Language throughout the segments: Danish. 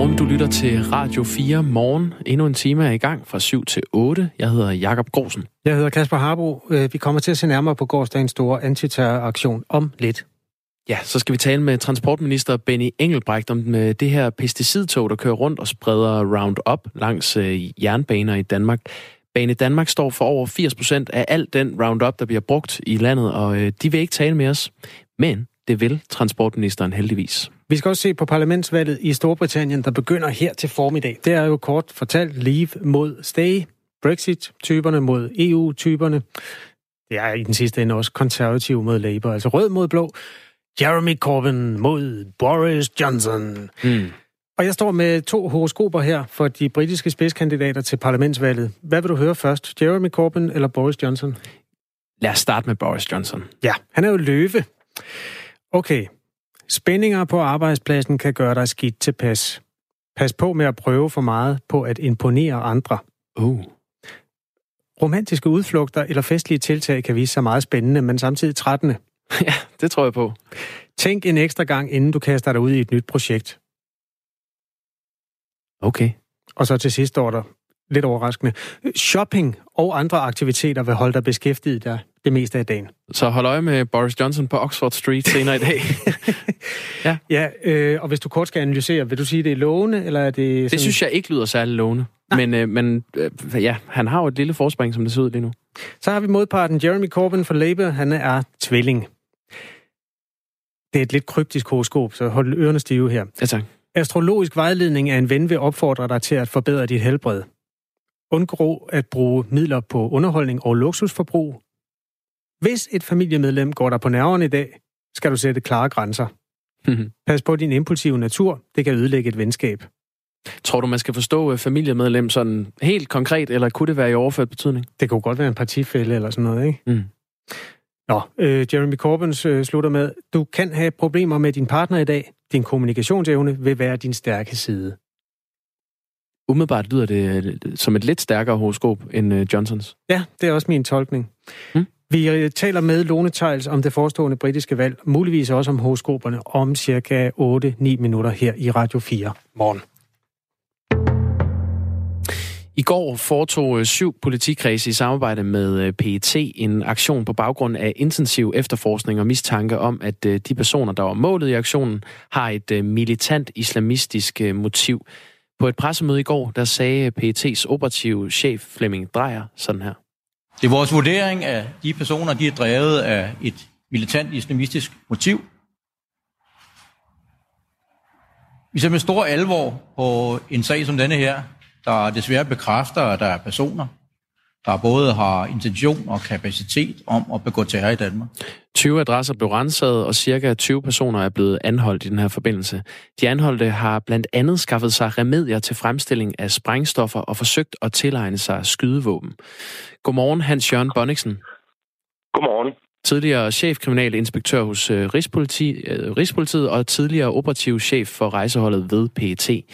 Godmorgen, du lytter til Radio 4 morgen. Endnu en time er i gang fra 7 til 8. Jeg hedder Jakob Grosen. Jeg hedder Kasper Harbo. Øh, vi kommer til at se nærmere på gårdsdagens store antiterroraktion om lidt. Ja, så skal vi tale med transportminister Benny Engelbrecht om øh, det her pesticidtog, der kører rundt og spreder Roundup langs øh, jernbaner i Danmark. Bane Danmark står for over 80 procent af al den Roundup, der bliver brugt i landet, og de vil ikke tale med os. Men det vil transportministeren heldigvis. Vi skal også se på parlamentsvalget i Storbritannien, der begynder her til formiddag. Det er jo kort fortalt Leave mod Stay, Brexit-typerne mod EU-typerne. Det er i den sidste ende også konservativ mod Labour, altså rød mod blå. Jeremy Corbyn mod Boris Johnson. Mm. Og jeg står med to horoskoper her for de britiske spidskandidater til parlamentsvalget. Hvad vil du høre først? Jeremy Corbyn eller Boris Johnson? Lad os starte med Boris Johnson. Ja, han er jo løve. Okay, spændinger på arbejdspladsen kan gøre dig skidt tilpas. Pas på med at prøve for meget på at imponere andre. Uh. Romantiske udflugter eller festlige tiltag kan vise sig meget spændende, men samtidig trættende. Ja, det tror jeg på. Tænk en ekstra gang, inden du kaster dig ud i et nyt projekt. Okay. Og så til sidst står der, lidt overraskende, shopping og andre aktiviteter vil holde dig beskæftiget der det meste af dagen. Så hold øje med Boris Johnson på Oxford Street senere i dag. ja, ja øh, og hvis du kort skal analysere, vil du sige, det er lovende, eller er det... Sådan... Det synes jeg ikke lyder særlig lovende. Men, øh, men øh, ja, han har jo et lille forspring, som det ser ud lige nu. Så har vi modparten Jeremy Corbyn for Labour. Han er tvilling. Det er et lidt kryptisk horoskop, så hold ørerne stive her. Ja, tak. Astrologisk vejledning af en ven vil opfordre dig til at forbedre dit helbred. Undgå at bruge midler på underholdning og luksusforbrug. Hvis et familiemedlem går der på nerverne i dag, skal du sætte klare grænser. Mhm. Pas på din impulsive natur. Det kan ødelægge et venskab. Tror du, man skal forstå øh, familiemedlem sådan helt konkret, eller kunne det være i overført betydning? Det kunne godt være en partifælde eller sådan noget, ikke? Mm. Nå, øh, Jeremy Corbyn øh, slutter med, du kan have problemer med din partner i dag. Din kommunikationsevne vil være din stærke side. Umiddelbart lyder det øh, som et lidt stærkere horoskop end øh, Johnsons. Ja, det er også min tolkning. Mm. Vi øh, taler med Lone Tejls om det forestående britiske valg, muligvis også om horoskoperne, om cirka 8-9 minutter her i Radio 4 morgen. I går foretog øh, syv politikredse i samarbejde med øh, PET en aktion på baggrund af intensiv efterforskning og mistanke om, at de personer, der var målet i aktionen, har et militant islamistisk motiv. På et pressemøde i går, der sagde PET's operative chef Flemming Drejer sådan her. Det er vores vurdering, at de personer de er drevet af et militant islamistisk motiv. Vi ser med stor alvor på en sag som denne her, der desværre bekræfter, at der er personer, der både har intention og kapacitet om at begå terror i Danmark. 20 adresser blev renset, og cirka 20 personer er blevet anholdt i den her forbindelse. De anholdte har blandt andet skaffet sig remedier til fremstilling af sprængstoffer og forsøgt at tilegne sig skydevåben. Godmorgen, Hans Jørgen Bonniksen. Godmorgen. Tidligere chefkriminalinspektør hos øh, Rigspoliti, øh, Rigspolitiet og tidligere operativ chef for rejseholdet ved PET.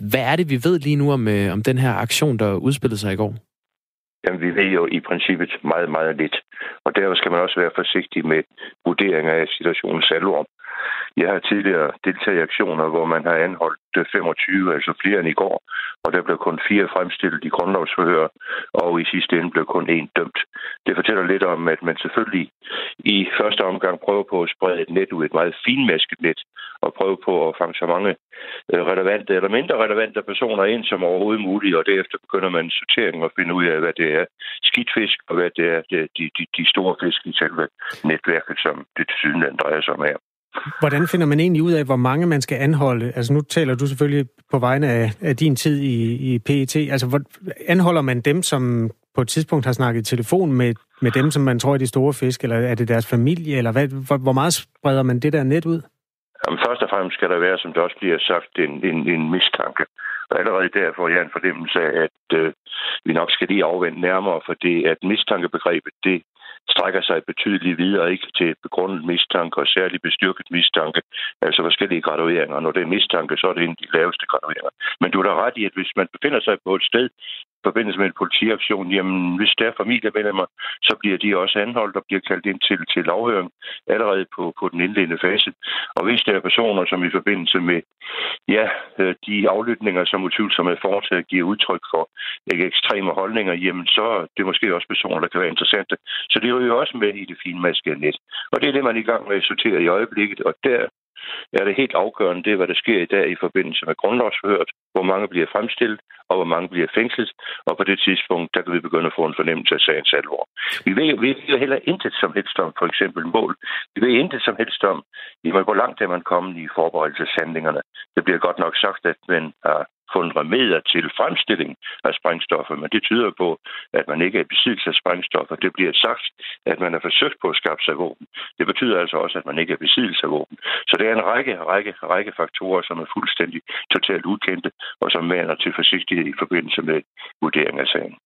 Hvad er det, vi ved lige nu om, øh, om den her aktion, der udspillede sig i går? Jamen, vi ved jo i princippet meget, meget lidt. Og derfor skal man også være forsigtig med vurderinger af situationens alvor. Jeg har tidligere deltaget i aktioner, hvor man har anholdt øh, 25, altså flere end i går, og der blev kun fire fremstillet i grundlovsforhør, og i sidste ende blev kun én dømt. Det fortæller lidt om, at man selvfølgelig i første omgang prøver på at sprede et net ud, et meget finmasket net, og prøve på at fange så mange øh, relevante eller mindre relevante personer ind som overhovedet muligt, og derefter begynder man sorteringen og finde ud af, hvad det er skidtfisk, og hvad det er de, de, de store fisk i selve netværket, som det til syden drejer sig om her. Hvordan finder man egentlig ud af, hvor mange man skal anholde? Altså nu taler du selvfølgelig på vegne af, af din tid i, i PET. Altså hvor, anholder man dem, som på et tidspunkt har snakket i telefon med, med dem, som man tror er de store fisk, eller er det deres familie, eller hvad, hvor, hvor meget spreder man det der net ud? Jamen, først og fremmest skal der være, som det også bliver sagt, en, en, en mistanke. Og allerede der får jeg en fornemmelse af, at øh, vi nok skal lige afvente nærmere, fordi at mistankebegrebet, det strækker sig betydeligt videre, ikke til begrundet mistanke og særligt bestyrket mistanke, altså forskellige gradueringer. Når det er mistanke, så er det en af de laveste gradueringer. Men du er da ret i, at hvis man befinder sig på et sted, forbindelse med en politiaktion, jamen hvis der er familiemedlemmer, så bliver de også anholdt og bliver kaldt ind til, til afhøring allerede på, på den indledende fase. Og hvis der er personer, som i forbindelse med ja, øh, de aflytninger, som utvivlsomt er foretaget, giver udtryk for ikke, ekstreme holdninger, jamen så er det måske også personer, der kan være interessante. Så det er jo også med i det finmaskede net. Og det er det, man er i gang med at sortere i øjeblikket, og der er det helt afgørende, det er, hvad der sker i dag i forbindelse med grundlovsforhøret, hvor mange bliver fremstillet, og hvor mange bliver fængslet, og på det tidspunkt, der kan vi begynde at få en fornemmelse af sagens alvor. Vi ved, vi ved heller intet som helst om for eksempel mål. Vi ved intet som helst om, hvor langt er man kommet i forberedelseshandlingerne. Det bliver godt nok sagt, at man har fundet remedier til fremstilling af sprængstoffer, men det tyder på, at man ikke er i besiddelse af sprængstoffer. Det bliver sagt, at man har forsøgt på at skaffe sig våben. Det betyder altså også, at man ikke er i besiddelse af våben. Så det er en række, række, række faktorer, som er fuldstændig totalt ukendte, og som maner til forsigtighed i forbindelse med vurdering af sagen.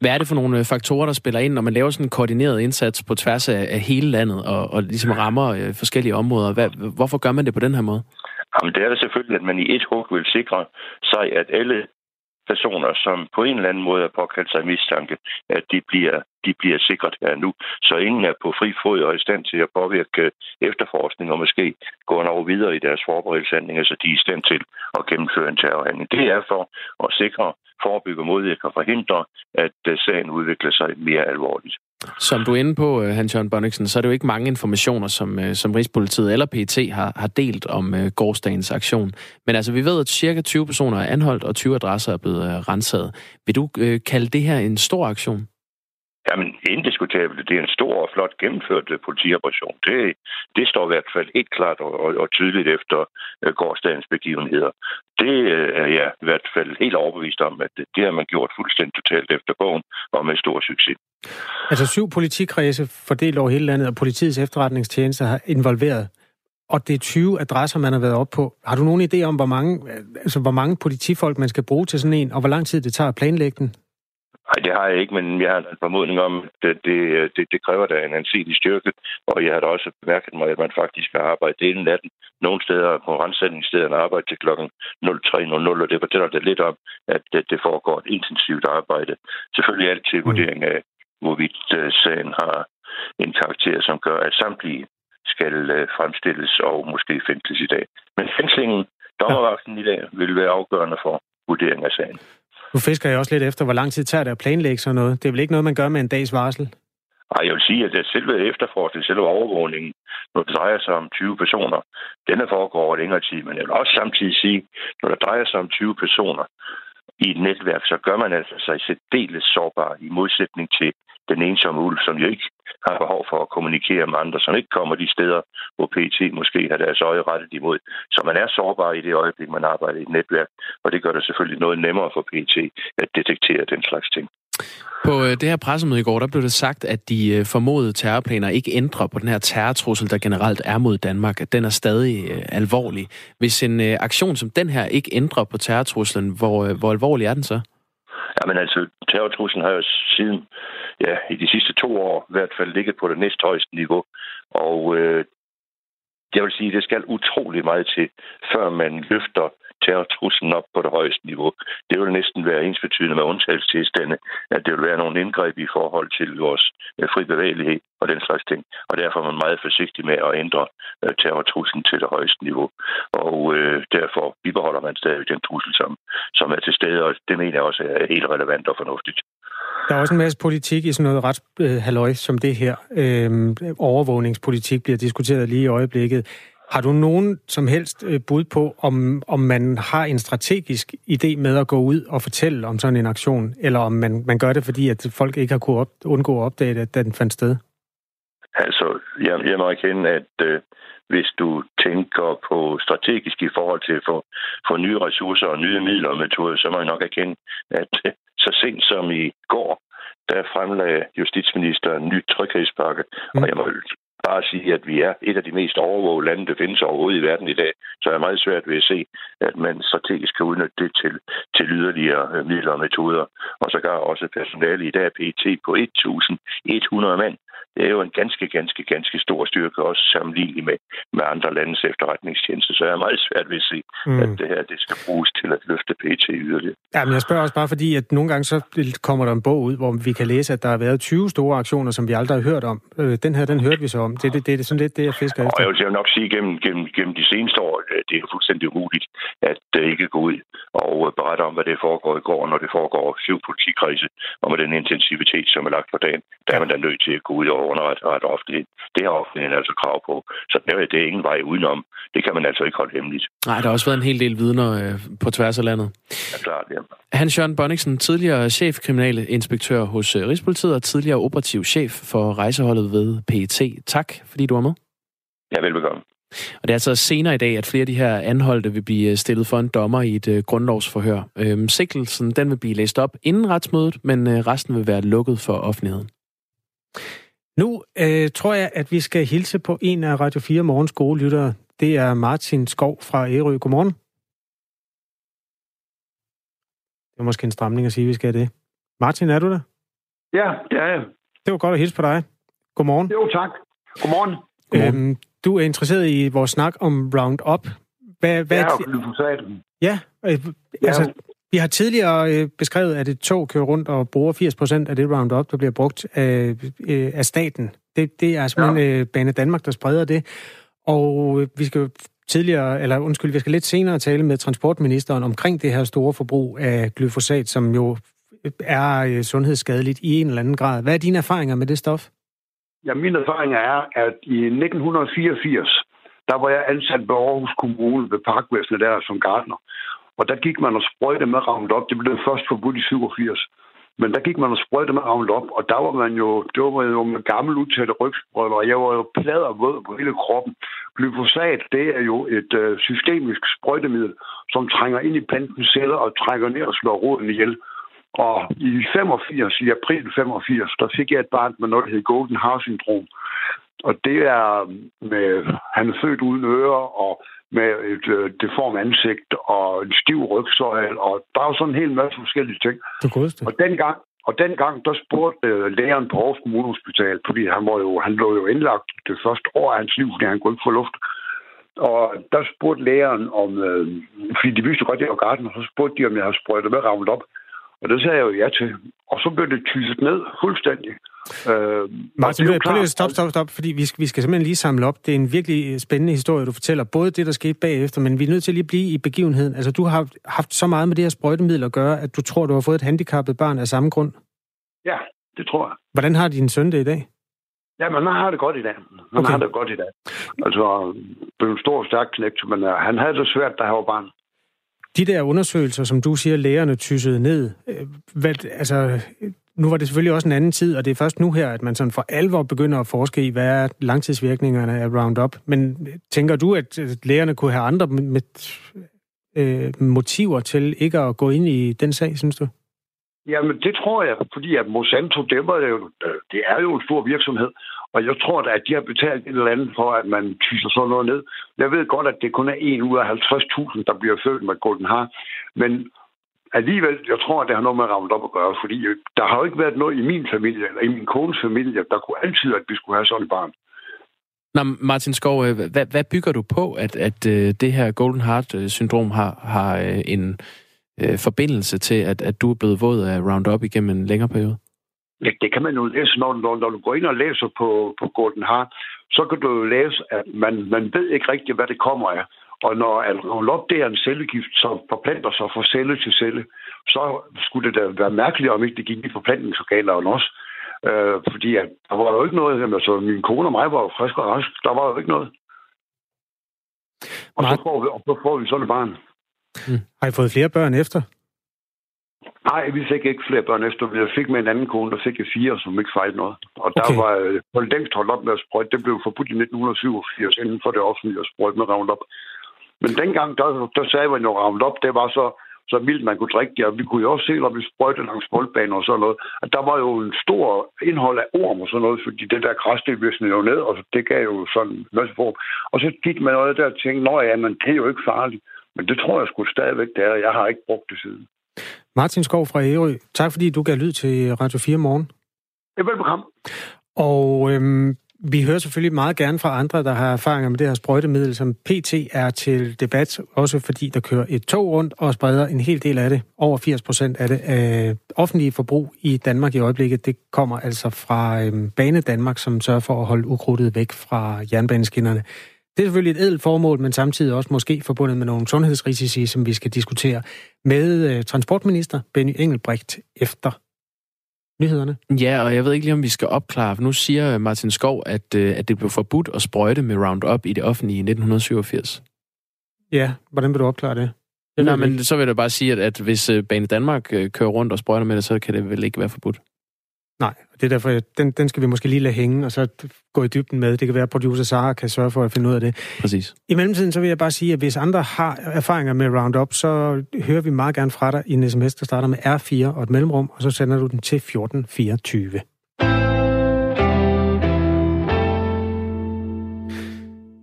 Hvad er det for nogle øh, faktorer, der spiller ind, når man laver sådan en koordineret indsats på tværs af, hele landet og, og ligesom rammer øh, forskellige områder? Hvad, hvorfor gør man det på den her måde? Jamen, det er det selvfølgelig, at man i et hug vil sikre sig, at alle personer, som på en eller anden måde er påkaldt sig mistanke, at de bliver, de bliver sikret her nu. Så ingen er på fri fod og i stand til at påvirke efterforskning og måske gå over videre i deres forberedelseshandlinger, så de er i stand til at gennemføre en terrorhandling. Det er for at sikre, forebygge, modvirke og forhindre, at øh, sagen udvikler sig mere alvorligt. Som du er inde på, øh, Hans-Jørgen Bonniksen, så er det jo ikke mange informationer, som, øh, som Rigspolitiet eller PET har, har delt om øh, uh, gårdsdagens aktion. Men altså, vi ved, at cirka 20 personer er anholdt, og 20 adresser er blevet uh, renset. Vil du uh, kalde det her en stor aktion? Jamen, indiskutabelt. Det er en stor og flot gennemført politioperation. Det, det står i hvert fald helt klart og, og, og tydeligt efter uh, gårdsdagens begivenheder. Det uh, er jeg i hvert fald helt overbevist om, at det, det har man gjort fuldstændig totalt efter bogen og med stor succes. Altså syv politikredse fordelt over hele landet, og politiets efterretningstjeneste har involveret og det er 20 adresser, man har været op på. Har du nogen idé om, hvor mange, altså, hvor mange politifolk man skal bruge til sådan en, og hvor lang tid det tager at planlægge den? Nej, det har jeg ikke, men jeg har en formodning om, at det, det, det kræver da en ansigelig styrke, og jeg har da også bemærket mig, at man faktisk har arbejdet hele natten. Nogle steder på rensætningsstederne arbejder til klokken 03.00, og det fortæller det lidt om, at det, det foregår et intensivt arbejde. Selvfølgelig altid mm. vurdering af, hvorvidt uh, sagen har en karakter, som gør, at samtlige skal uh, fremstilles og måske fængsles i dag. Men fængslingen, dommervagten i dag, vil være afgørende for vurdering af sagen. Nu fisker jeg også lidt efter, hvor lang tid tager det at planlægge sådan noget. Det er vel ikke noget, man gør med en dags varsel? Nej, jeg vil sige, at selve efterforskning, selve overvågningen, når det drejer sig om 20 personer, den er foregår over længere tid. Men jeg vil også samtidig sige, når det drejer sig om 20 personer i et netværk, så gør man altså sig særdeles sårbar i modsætning til den ensomme ulv, som jo ikke har behov for at kommunikere med andre, som ikke kommer de steder, hvor PT måske har deres øje rettet imod. Så man er sårbar i det øjeblik, man arbejder i et netværk, og det gør det selvfølgelig noget nemmere for PT at detektere den slags ting. På øh, det her pressemøde i går, der blev det sagt, at de øh, formodede terrorplaner ikke ændrer på den her terrortrussel, der generelt er mod Danmark. Den er stadig øh, alvorlig. Hvis en aktion som den her ikke ændrer på terrortruslen, hvor, hvor alvorlig er den så? Jamen altså, terrortruslen har jo siden ja, i de sidste to år i hvert fald ligget på det næsthøjeste niveau. Og øh, jeg vil sige, det skal utrolig meget til, før man løfter terrortruslen op på det højeste niveau. Det vil næsten være ensbetydende med undtagelsestilstande, at det vil være nogle indgreb i forhold til vores øh, fri bevægelighed og den slags ting. Og derfor er man meget forsigtig med at ændre øh, terrortruslen til det højeste niveau. Og øh, derfor bibeholder man stadig den trussel, som, som er til stede, og det mener jeg også er helt relevant og fornuftigt. Der er også en masse politik i sådan noget ret øh, som det her. Øh, overvågningspolitik bliver diskuteret lige i øjeblikket. Har du nogen som helst øh, bud på, om, om man har en strategisk idé med at gå ud og fortælle om sådan en aktion, eller om man, man gør det, fordi at folk ikke har kunnet op, undgå at opdage det, at den fandt sted? Altså, jeg, jeg må erkende, at øh, hvis du tænker på strategisk i forhold til at få, få nye ressourcer og nye midler og metoder, så må jeg nok erkende, at øh, så sent som i går, der fremlagde justitsministeren en ny tryghedspakke, mm. og jeg må bare sige, at vi er et af de mest overvågede lande, der findes overhovedet i verden i dag, så er det meget svært ved at se, at man strategisk kan udnytte det til, til yderligere øh, midler og metoder. Og så gør også personale i dag PT på 1.100 mand det er jo en ganske, ganske, ganske stor styrke, også sammenlignet med, med andre landes efterretningstjeneste. Så jeg er meget svært ved at se, mm. at det her det skal bruges til at løfte PT yderligere. Ja, men jeg spørger også bare fordi, at nogle gange så kommer der en bog ud, hvor vi kan læse, at der har været 20 store aktioner, som vi aldrig har hørt om. Øh, den her, den hørte vi så om. Det, det, det er sådan lidt det, jeg fisker efter. Og jeg vil nok sige, gennem, gennem, gennem de seneste år, det er fuldstændig umuligt, at det ikke gå ud og berette om, hvad det foregår i går, når det foregår syv politikredse, og med den intensivitet, som er lagt for dagen, der er man da nødt til at gå ud og underrette offentligheden. Det har offentligheden altså krav på. Så det er ingen vej udenom. Det kan man altså ikke holde hemmeligt. Nej, der har også været en hel del vidner øh, på tværs af landet. Ja, klart, ja. Hans Jørgen Bonniksen, tidligere chef kriminalinspektør hos øh, Rigspolitiet og tidligere operativ chef for rejseholdet ved PET. Tak, fordi du var med. Ja, velbekomme. Og det er altså senere i dag, at flere af de her anholdte vil blive stillet for en dommer i et uh, grundlovsforhør. Øhm, sigtelsen den vil blive læst op inden retsmødet, men uh, resten vil være lukket for offentligheden. Nu øh, tror jeg, at vi skal hilse på en af Radio 4 Morgens gode lyttere. Det er Martin Skov fra Ærø. Godmorgen. Det er måske en stramning at sige, at vi skal det. Martin, er du der? Ja, det er jeg. Det var godt at hilse på dig. Godmorgen. Jo, tak. Godmorgen. Godmorgen. Øhm, du er interesseret i vores snak om Roundup. Hvad, hvad ja, og glyfosaten. Ja, øh, altså, ja. Vi har tidligere øh, beskrevet, at et tog kører rundt og bruger 80% af det Roundup, der bliver brugt af, øh, af staten. Det, det er simpelthen ja. øh, Bane Danmark, der spreder det. Og øh, vi skal tidligere, eller undskyld, vi skal lidt senere tale med transportministeren omkring det her store forbrug af glyfosat, som jo er øh, sundhedsskadeligt i en eller anden grad. Hvad er dine erfaringer med det stof? Ja, min erfaring er, at i 1984, der var jeg ansat ved Aarhus Kommune ved Parkvæsenet der som gartner. Og der gik man og sprøjte med op. Det blev først forbudt i 87. Men der gik man og sprøjte med op, og der var man jo, det var jo med gammel udtætte rygsprøjter, og jeg var jo plader våd på hele kroppen. Glyfosat, det er jo et øh, systemisk sprøjtemiddel, som trænger ind i plantens celler og trækker ned og slår roden ihjel. Og i 85, i april 85, der fik jeg et barn med noget, der hed Golden Heart syndrom. Og det er med, han er født uden ører og med et øh, deform ansigt og en stiv rygsøjl, og der er jo sådan en hel masse forskellige ting. Det og dengang, og dengang, der spurgte øh, lægeren på Aarhus Kommunehospital, fordi han, var jo, han lå jo indlagt det første år af hans liv, fordi han kunne ikke få luft. Og der spurgte lægeren om, øh, fordi de vidste godt, at jeg var garden, og så spurgte de, om jeg havde sprøjtet med op. Og det sagde jeg jo ja til. Og så blev det tyset ned fuldstændig. Øh, Martin, prøv lige at stoppe, stoppe, stoppe, fordi vi skal, vi skal simpelthen lige samle op. Det er en virkelig spændende historie, du fortæller. Både det, der skete bagefter, men vi er nødt til lige at blive i begivenheden. Altså, du har haft så meget med det her sprøjtemiddel at gøre, at du tror, du har fået et handicappet barn af samme grund. Ja, det tror jeg. Hvordan har din søn det i dag? Ja, men han har det godt i dag. Han okay. har det godt i dag. Altså, det er en stor, stærk knægt, men uh, han havde det svært, da han var barn de der undersøgelser, som du siger, lægerne tyssede ned, øh, hvad, altså, nu var det selvfølgelig også en anden tid, og det er først nu her, at man sådan for alvor begynder at forske i, hvad er langtidsvirkningerne af Roundup. Men øh, tænker du, at øh, lægerne kunne have andre med, øh, motiver til ikke at gå ind i den sag, synes du? Jamen, det tror jeg, fordi at Monsanto, det, var jo, øh, det er jo en stor virksomhed, og jeg tror da, at de har betalt et eller andet for, at man tyser sådan noget ned. Jeg ved godt, at det kun er en ud af 50.000, der bliver født med Golden Har. Men alligevel, jeg tror, at det har noget med ramt op at gøre, fordi der har jo ikke været noget i min familie, eller i min kones familie, der kunne antyde, at vi skulle have sådan et barn. Nå, Martin Skov, øh, hvad, hvad bygger du på, at, at øh, det her Golden Heart-syndrom har, har øh, en øh, forbindelse til, at, at du er blevet våd af Roundup igennem en længere periode? Ja, det kan man jo læse, når, når, når du går ind og læser på, på Gordon Hart, så kan du jo læse, at man, man ved ikke rigtigt, hvad det kommer af. Og når Roundup det er en cellegift, som forplanter sig fra celle til celle, så skulle det da være mærkeligt, om ikke det gik i forplantningsorganerne også. Øh, fordi at der var jo ikke noget, jamen, altså min kone og mig var jo frisk og rask, der var jo ikke noget. Og så får vi, og så får vi sådan et barn. Hmm. Har I fået flere børn efter? Nej, vi fik ikke flere børn efter. Vi fik med en anden kone, der fik fire, som ikke fejlede noget. Og der var øh, længst holdt op med at sprøjte. Det blev forbudt i 1987 inden for det offentlige at sprøjte med Roundup. Men dengang, der, der sagde man jo, Roundup, det var så, så vildt, man kunne drikke det. Og vi kunne jo også se, når vi sprøjtede langs boldbaner og sådan noget, at der var jo en stor indhold af orm og sådan noget, fordi det der græs, det visnede jo ned, og det gav jo sådan en masse form. Og så gik man noget der og tænkte, nå ja, men det er jo ikke farligt. Men det tror jeg sgu stadigvæk, det er. Jeg har ikke brugt det siden. Martin Skov fra Ærø, tak fordi du gav lyd til Radio 4 morgen. Ja, velbekomme. Og øhm, vi hører selvfølgelig meget gerne fra andre, der har erfaringer med det her sprøjtemiddel, som PT er til debat, også fordi der kører et tog rundt og spreder en hel del af det, over 80 procent af det, øh, offentlige forbrug i Danmark i øjeblikket, det kommer altså fra øh, Bane Danmark, som sørger for at holde ukrudtet væk fra jernbaneskinnerne. Det er selvfølgelig et edelt formål, men samtidig også måske forbundet med nogle sundhedsrisici, som vi skal diskutere med øh, transportminister Benny Engelbrecht efter nyhederne. Ja, og jeg ved ikke lige, om vi skal opklare, for nu siger Martin Skov, at, øh, at det blev forbudt at sprøjte med Roundup i det offentlige i 1987. Ja, hvordan vil du opklare det? det Nej, men så vil jeg bare sige, at, at hvis øh, Bane Danmark øh, kører rundt og sprøjter med det, så kan det vel ikke være forbudt. Nej, det er derfor, den, den skal vi måske lige lade hænge, og så gå i dybden med. Det kan være, at producer Sara kan sørge for at finde ud af det. Præcis. I mellemtiden så vil jeg bare sige, at hvis andre har erfaringer med Roundup, så hører vi meget gerne fra dig i en sms, der starter med R4 og et mellemrum, og så sender du den til 1424.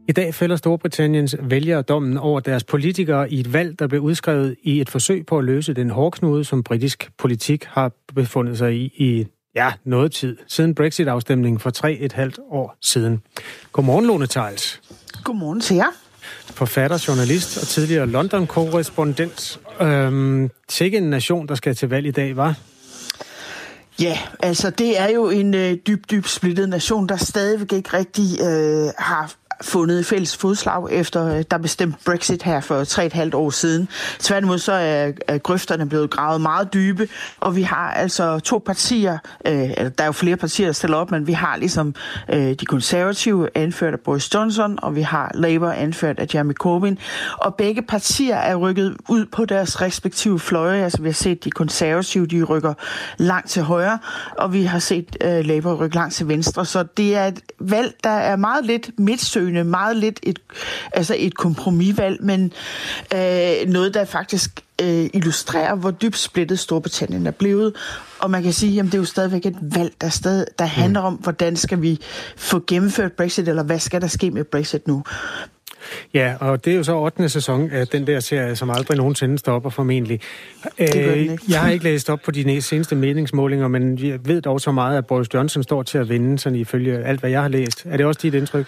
I dag fælder Storbritanniens vælgere dommen over deres politikere i et valg, der blev udskrevet i et forsøg på at løse den hårdknude, som britisk politik har befundet sig i i ja, noget tid, siden Brexit-afstemningen for tre et halvt år siden. Godmorgen, Lone Tejls. Godmorgen til jer. Forfatter, journalist og tidligere London-korrespondent. Øhm, sikke en nation, der skal til valg i dag, var? Ja, altså det er jo en øh, dyb, dyb splittet nation, der stadigvæk ikke rigtig øh, har fundet fælles fodslag efter øh, der bestemte Brexit her for tre et halvt år siden. Tværtimod så er, er grøfterne blevet gravet meget dybe, og vi har altså to partier, øh, der er jo flere partier, der stiller op, men vi har ligesom øh, de konservative anført af Boris Johnson, og vi har Labour anført af Jeremy Corbyn, og begge partier er rykket ud på deres respektive fløje. Altså vi har set de konservative, de rykker langt til højre, og vi har set øh, Labour rykke langt til venstre, så det er et valg, der er meget lidt midtsø eftersøgende meget lidt et, altså et kompromisvalg, men øh, noget, der faktisk øh, illustrerer, hvor dybt splittet Storbritannien er blevet. Og man kan sige, at det er jo stadigvæk et valg, der, stadig, der handler om, hvordan skal vi få gennemført Brexit, eller hvad skal der ske med Brexit nu. Ja, og det er jo så 8. sæson af den der serie, som aldrig nogensinde stopper formentlig. Øh, jeg har ikke læst op på de seneste meningsmålinger, men jeg ved dog så meget, at Boris Johnson står til at vinde, sådan ifølge alt, hvad jeg har læst. Er det også dit indtryk?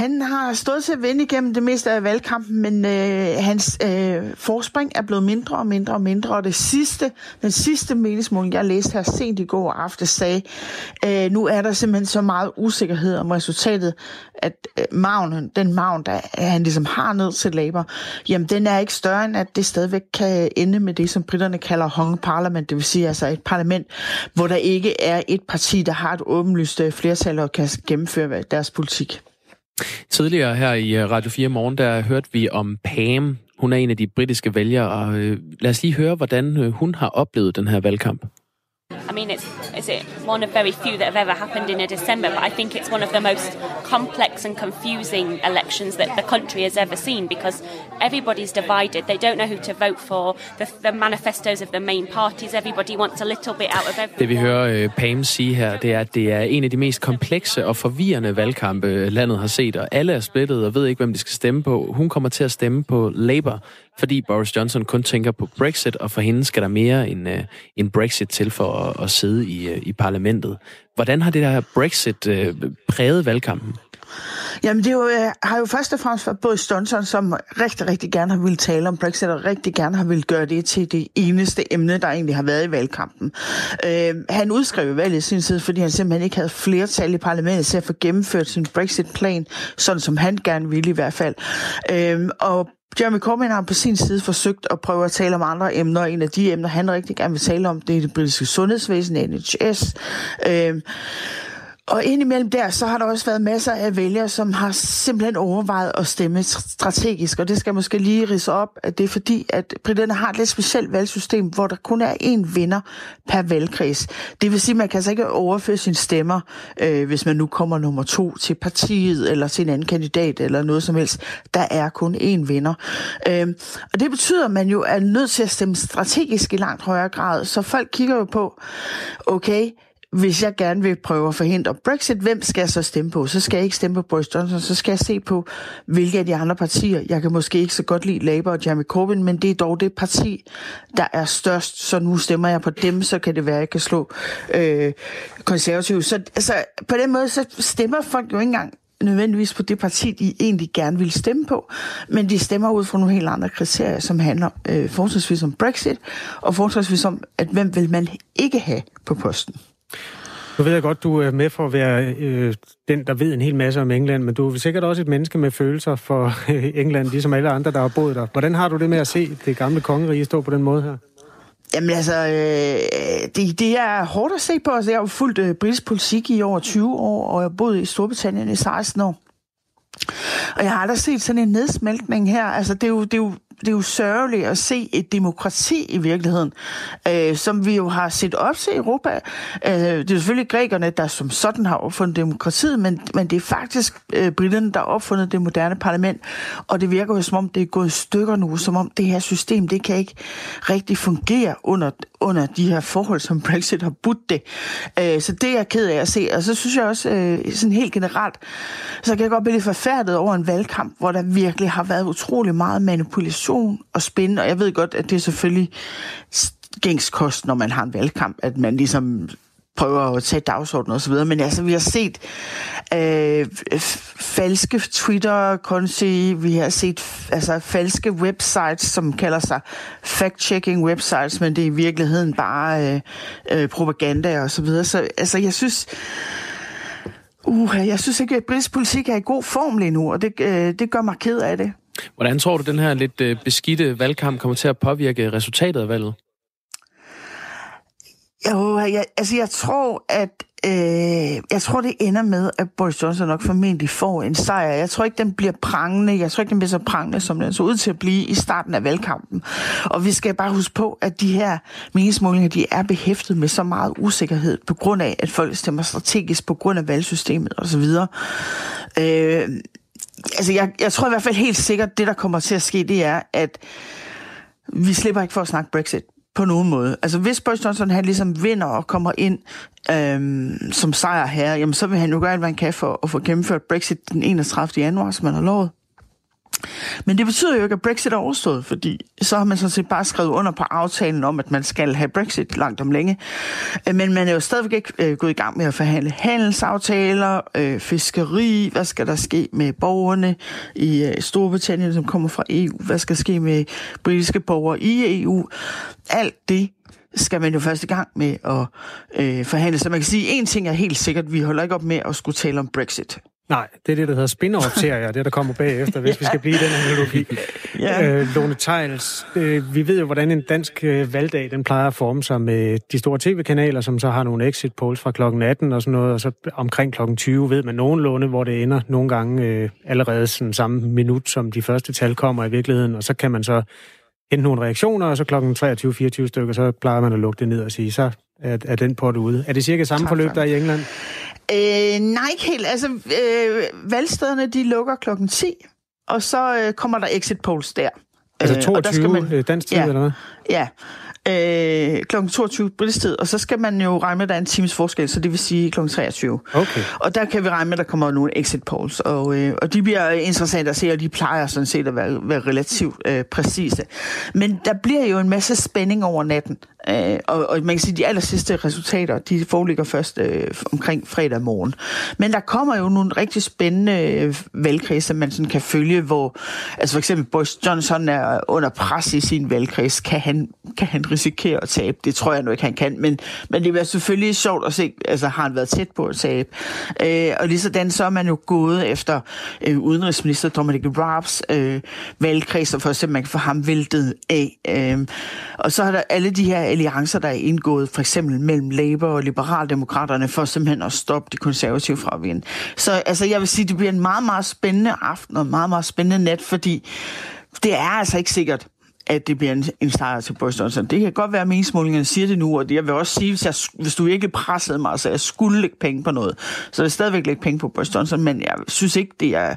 Han har stået til at vinde igennem det meste af valgkampen, men øh, hans øh, forspring er blevet mindre og mindre og mindre, og det sidste, den sidste meningsmåling, jeg læste her sent i går aften, sagde, øh, nu er der simpelthen så meget usikkerhed om resultatet, at øh, maven, den maven, der han ligesom har ned til Labour, jamen den er ikke større end, at det stadigvæk kan ende med det, som britterne kalder hung parliament, det vil sige altså et parlament, hvor der ikke er et parti, der har et åbenlyst øh, flertal og kan gennemføre deres politik. Tidligere her i øh, Radio 4 Morgen, der hørte vi om Pam. Hun er en af de britiske vælgere, og øh, lad os lige høre, hvordan øh, hun har oplevet den her valgkamp. I mean, it's, it's one of very few that have ever happened in a December, but I think it's one of the most complex and confusing elections that the country has ever seen because everybody's divided. They don't know who to vote for. The, the manifestos of the main parties, everybody wants a little bit out of everything. Det vi hører uh, Pam sige her, det er, at det er en af de mest komplekse og forvirrende valgkampe, landet har set, og alle er splittet og ved ikke, hvem de skal stemme på. Hun kommer til at stemme på Labour, fordi Boris Johnson kun tænker på Brexit, og for hende skal der mere end, uh, end Brexit til for at, at sidde i, øh, i parlamentet. Hvordan har det der Brexit øh, præget valgkampen? Jamen, det jo, øh, har jo først og fremmest været Boris Johnson, som rigtig, rigtig gerne har ville tale om Brexit, og rigtig gerne har ville gøre det til det eneste emne, der egentlig har været i valgkampen. Øh, han udskrev valget i sin tid, fordi han simpelthen ikke havde flertal i parlamentet til at få gennemført sin Brexit-plan, sådan som han gerne ville i hvert fald. Øh, og Jeremy Corbyn har på sin side forsøgt at prøve at tale om andre emner. En af de emner, han rigtig gerne vil tale om, det er det britiske sundhedsvæsen, NHS. Øh, og indimellem der, så har der også været masser af vælgere, som har simpelthen overvejet at stemme strategisk, og det skal måske lige rise op, at det er fordi, at britterne har et lidt specielt valgsystem, hvor der kun er én vinder per valgkreds. Det vil sige, at man kan altså ikke overføre sine stemmer, øh, hvis man nu kommer nummer to til partiet, eller til en anden kandidat, eller noget som helst. Der er kun én vinder. Øh, og det betyder, at man jo er nødt til at stemme strategisk i langt højere grad, så folk kigger jo på, okay, hvis jeg gerne vil prøve at forhindre Brexit, hvem skal jeg så stemme på? Så skal jeg ikke stemme på Boris Johnson, så skal jeg se på, hvilke af de andre partier. Jeg kan måske ikke så godt lide Labour og Jeremy Corbyn, men det er dog det parti, der er størst, så nu stemmer jeg på dem, så kan det være, at jeg kan slå øh, konservative. Så altså, på den måde, så stemmer folk jo ikke engang nødvendigvis på det parti, de egentlig gerne vil stemme på, men de stemmer ud fra nogle helt andre kriterier, som handler øh, forholdsvis om Brexit, og forholdsvis om, at hvem vil man ikke have på posten. Nu ved jeg godt, du er med for at være øh, den, der ved en hel masse om England, men du er sikkert også et menneske med følelser for øh, England, ligesom alle andre, der har boet der. Hvordan har du det med at se det gamle kongerige stå på den måde her? Jamen altså, øh, det, det er hårdt at se på. Altså, jeg har jo fulgt øh, britisk politik i over 20 år, og jeg har boet i Storbritannien i 16 år. Og jeg har aldrig set sådan en nedsmeltning her. Altså, det er jo, det er jo det er jo sørgeligt at se et demokrati i virkeligheden, øh, som vi jo har set op til i Europa. Øh, det er selvfølgelig grækerne, der som sådan har opfundet demokratiet, men, men det er faktisk øh, britterne, der har opfundet det moderne parlament, og det virker jo som om, det er gået i stykker nu, som om det her system, det kan ikke rigtig fungere under, under de her forhold, som Brexit har budt det. Øh, så det er jeg ked af at se, og så synes jeg også, øh, sådan helt generelt, så kan jeg godt blive lidt forfærdet over en valgkamp, hvor der virkelig har været utrolig meget manipulation og spændende, og jeg ved godt, at det er selvfølgelig gængskost, når man har en valgkamp, at man ligesom prøver at tage dagsordenen og så videre, men altså, vi har set øh, falske Twitter-konti, vi har set altså, falske websites, som kalder sig fact-checking websites, men det er i virkeligheden bare øh, øh, propaganda og så videre. Så altså, jeg synes, uh, jeg synes ikke, at britisk politik er i god form lige nu, og det, øh, det gør mig ked af det. Hvordan tror du, den her lidt øh, beskidte valgkamp kommer til at påvirke resultatet af valget? Jo, jeg, altså jeg tror, at øh, jeg tror, det ender med, at Boris Johnson nok formentlig får en sejr. Jeg tror ikke, den bliver prangende. Jeg tror ikke, den bliver så prangende, som den så ud til at blive i starten af valgkampen. Og vi skal bare huske på, at de her meningsmålinger, de er behæftet med så meget usikkerhed, på grund af, at folk stemmer strategisk, på grund af valgsystemet osv. Øh, altså jeg, jeg tror i hvert fald helt sikkert, det der kommer til at ske, det er, at vi slipper ikke for at snakke Brexit på nogen måde. Altså hvis Boris Johnson han ligesom vinder og kommer ind øhm, som sejr her, jamen så vil han jo gøre alt, hvad han kan for at få gennemført Brexit den 31. januar, som man har lovet. Men det betyder jo ikke, at Brexit er overstået, fordi så har man sådan set bare skrevet under på aftalen om, at man skal have Brexit langt om længe. Øh, men man er jo stadigvæk ikke øh, gået i gang med at forhandle handelsaftaler, øh, fiskeri, hvad skal der ske med borgerne i øh, Storbritannien, som kommer fra EU, hvad skal ske med britiske borgere i EU. Alt det skal man jo først i gang med at øh, forhandle. Så man kan sige, at en ting er helt sikkert, vi holder ikke op med at skulle tale om Brexit. Nej, det er det, der hedder spin-off-serier, det der kommer bagefter, hvis ja. vi skal blive i den analogi. ja. øh, Lone Tejls, øh, vi ved jo, hvordan en dansk øh, valgdag, den plejer at forme sig med de store tv-kanaler, som så har nogle exit polls fra klokken 18 og sådan noget, og så omkring klokken 20 ved man nogenlunde, hvor det ender nogle gange øh, allerede sådan samme minut, som de første tal kommer i virkeligheden, og så kan man så hente nogle reaktioner, og så klokken 23-24 stykker, så plejer man at lukke det ned og sige, så er, er den pot ude. Er det cirka samme forløb, der er i England? Øh, nej, ikke helt. Altså, øh, valgstederne, de lukker klokken 10, og så øh, kommer der exit polls der. Altså 22 øh, der skal man, øh, dansk tid, ja, eller hvad? Ja, øh, kl. 22 britisk tid, og så skal man jo regne med, at der er en times forskel, så det vil sige kl. 23. Okay. Og der kan vi regne med, at der kommer nogle exit polls, og, øh, og de bliver interessante at se, og de plejer sådan set at være, være relativt øh, præcise. Men der bliver jo en masse spænding over natten, øh, og, og man kan sige, at de aller sidste resultater, de foreligger først øh, omkring fredag morgen. Men der kommer jo nogle rigtig spændende øh, valgkredse, man sådan kan følge, hvor altså for eksempel Boris Johnson er under pres i sin valgkreds. Kan han, kan han risikere at tabe. Det tror jeg nu ikke, han kan. Men, men det bliver selvfølgelig sjovt at se, altså har han været tæt på at tabe. Øh, og lige sådan, så er man jo gået efter øh, udenrigsminister Dominic Raabs øh, valgkreds, for eksempel man kan få ham væltet af. Øh, og så har der alle de her alliancer, der er indgået, for eksempel mellem Labour og Liberaldemokraterne, for simpelthen at stoppe de konservative fra at vinde. Så altså, jeg vil sige, det bliver en meget, meget spændende aften og en meget, meget spændende nat, fordi det er altså ikke sikkert, at det bliver en, en sejr til Boris Johnson. Det kan godt være, at meningsmålingerne siger det nu, og det, jeg vil også sige, hvis, jeg, hvis du ikke pressede mig, så jeg skulle lægge penge på noget, så jeg det stadigvæk lægge penge på Boris Johnson, men jeg synes ikke, det er,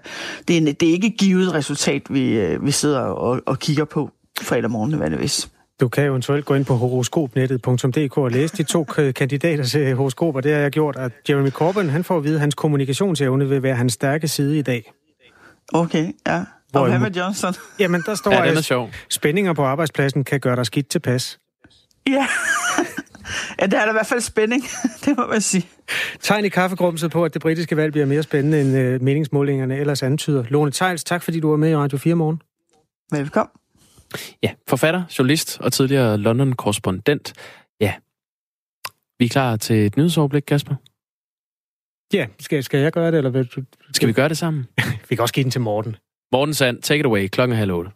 det er, det er ikke givet resultat, vi, øh, vi sidder og, og kigger på fredag morgen, nødvendigvis. Du kan jo eventuelt gå ind på horoskopnettet.dk og læse de to kandidaters horoskoper. Det har jeg gjort, at Jeremy Corbyn han får at vide, at hans kommunikationsevne vil være hans stærke side i dag. Okay, ja. Og hvad med Johnson? Jamen, der står, ja, at sjov. spændinger på arbejdspladsen kan gøre dig skidt tilpas. Ja. ja, det er der i hvert fald spænding, det må man sige. Tegn i kaffegrumset på, at det britiske valg bliver mere spændende, end øh, meningsmålingerne ellers antyder. Lone Tejls, tak fordi du var med i Radio 4 morgen. Velkommen. Ja, forfatter, journalist og tidligere London-korrespondent. Ja, vi er klar til et nyhedsoverblik, Kasper. Ja, skal, skal jeg gøre det, eller vil du... Skal vi gøre det sammen? vi kan også give den til Morten. Morten Sand, take it away, klokken halv otte.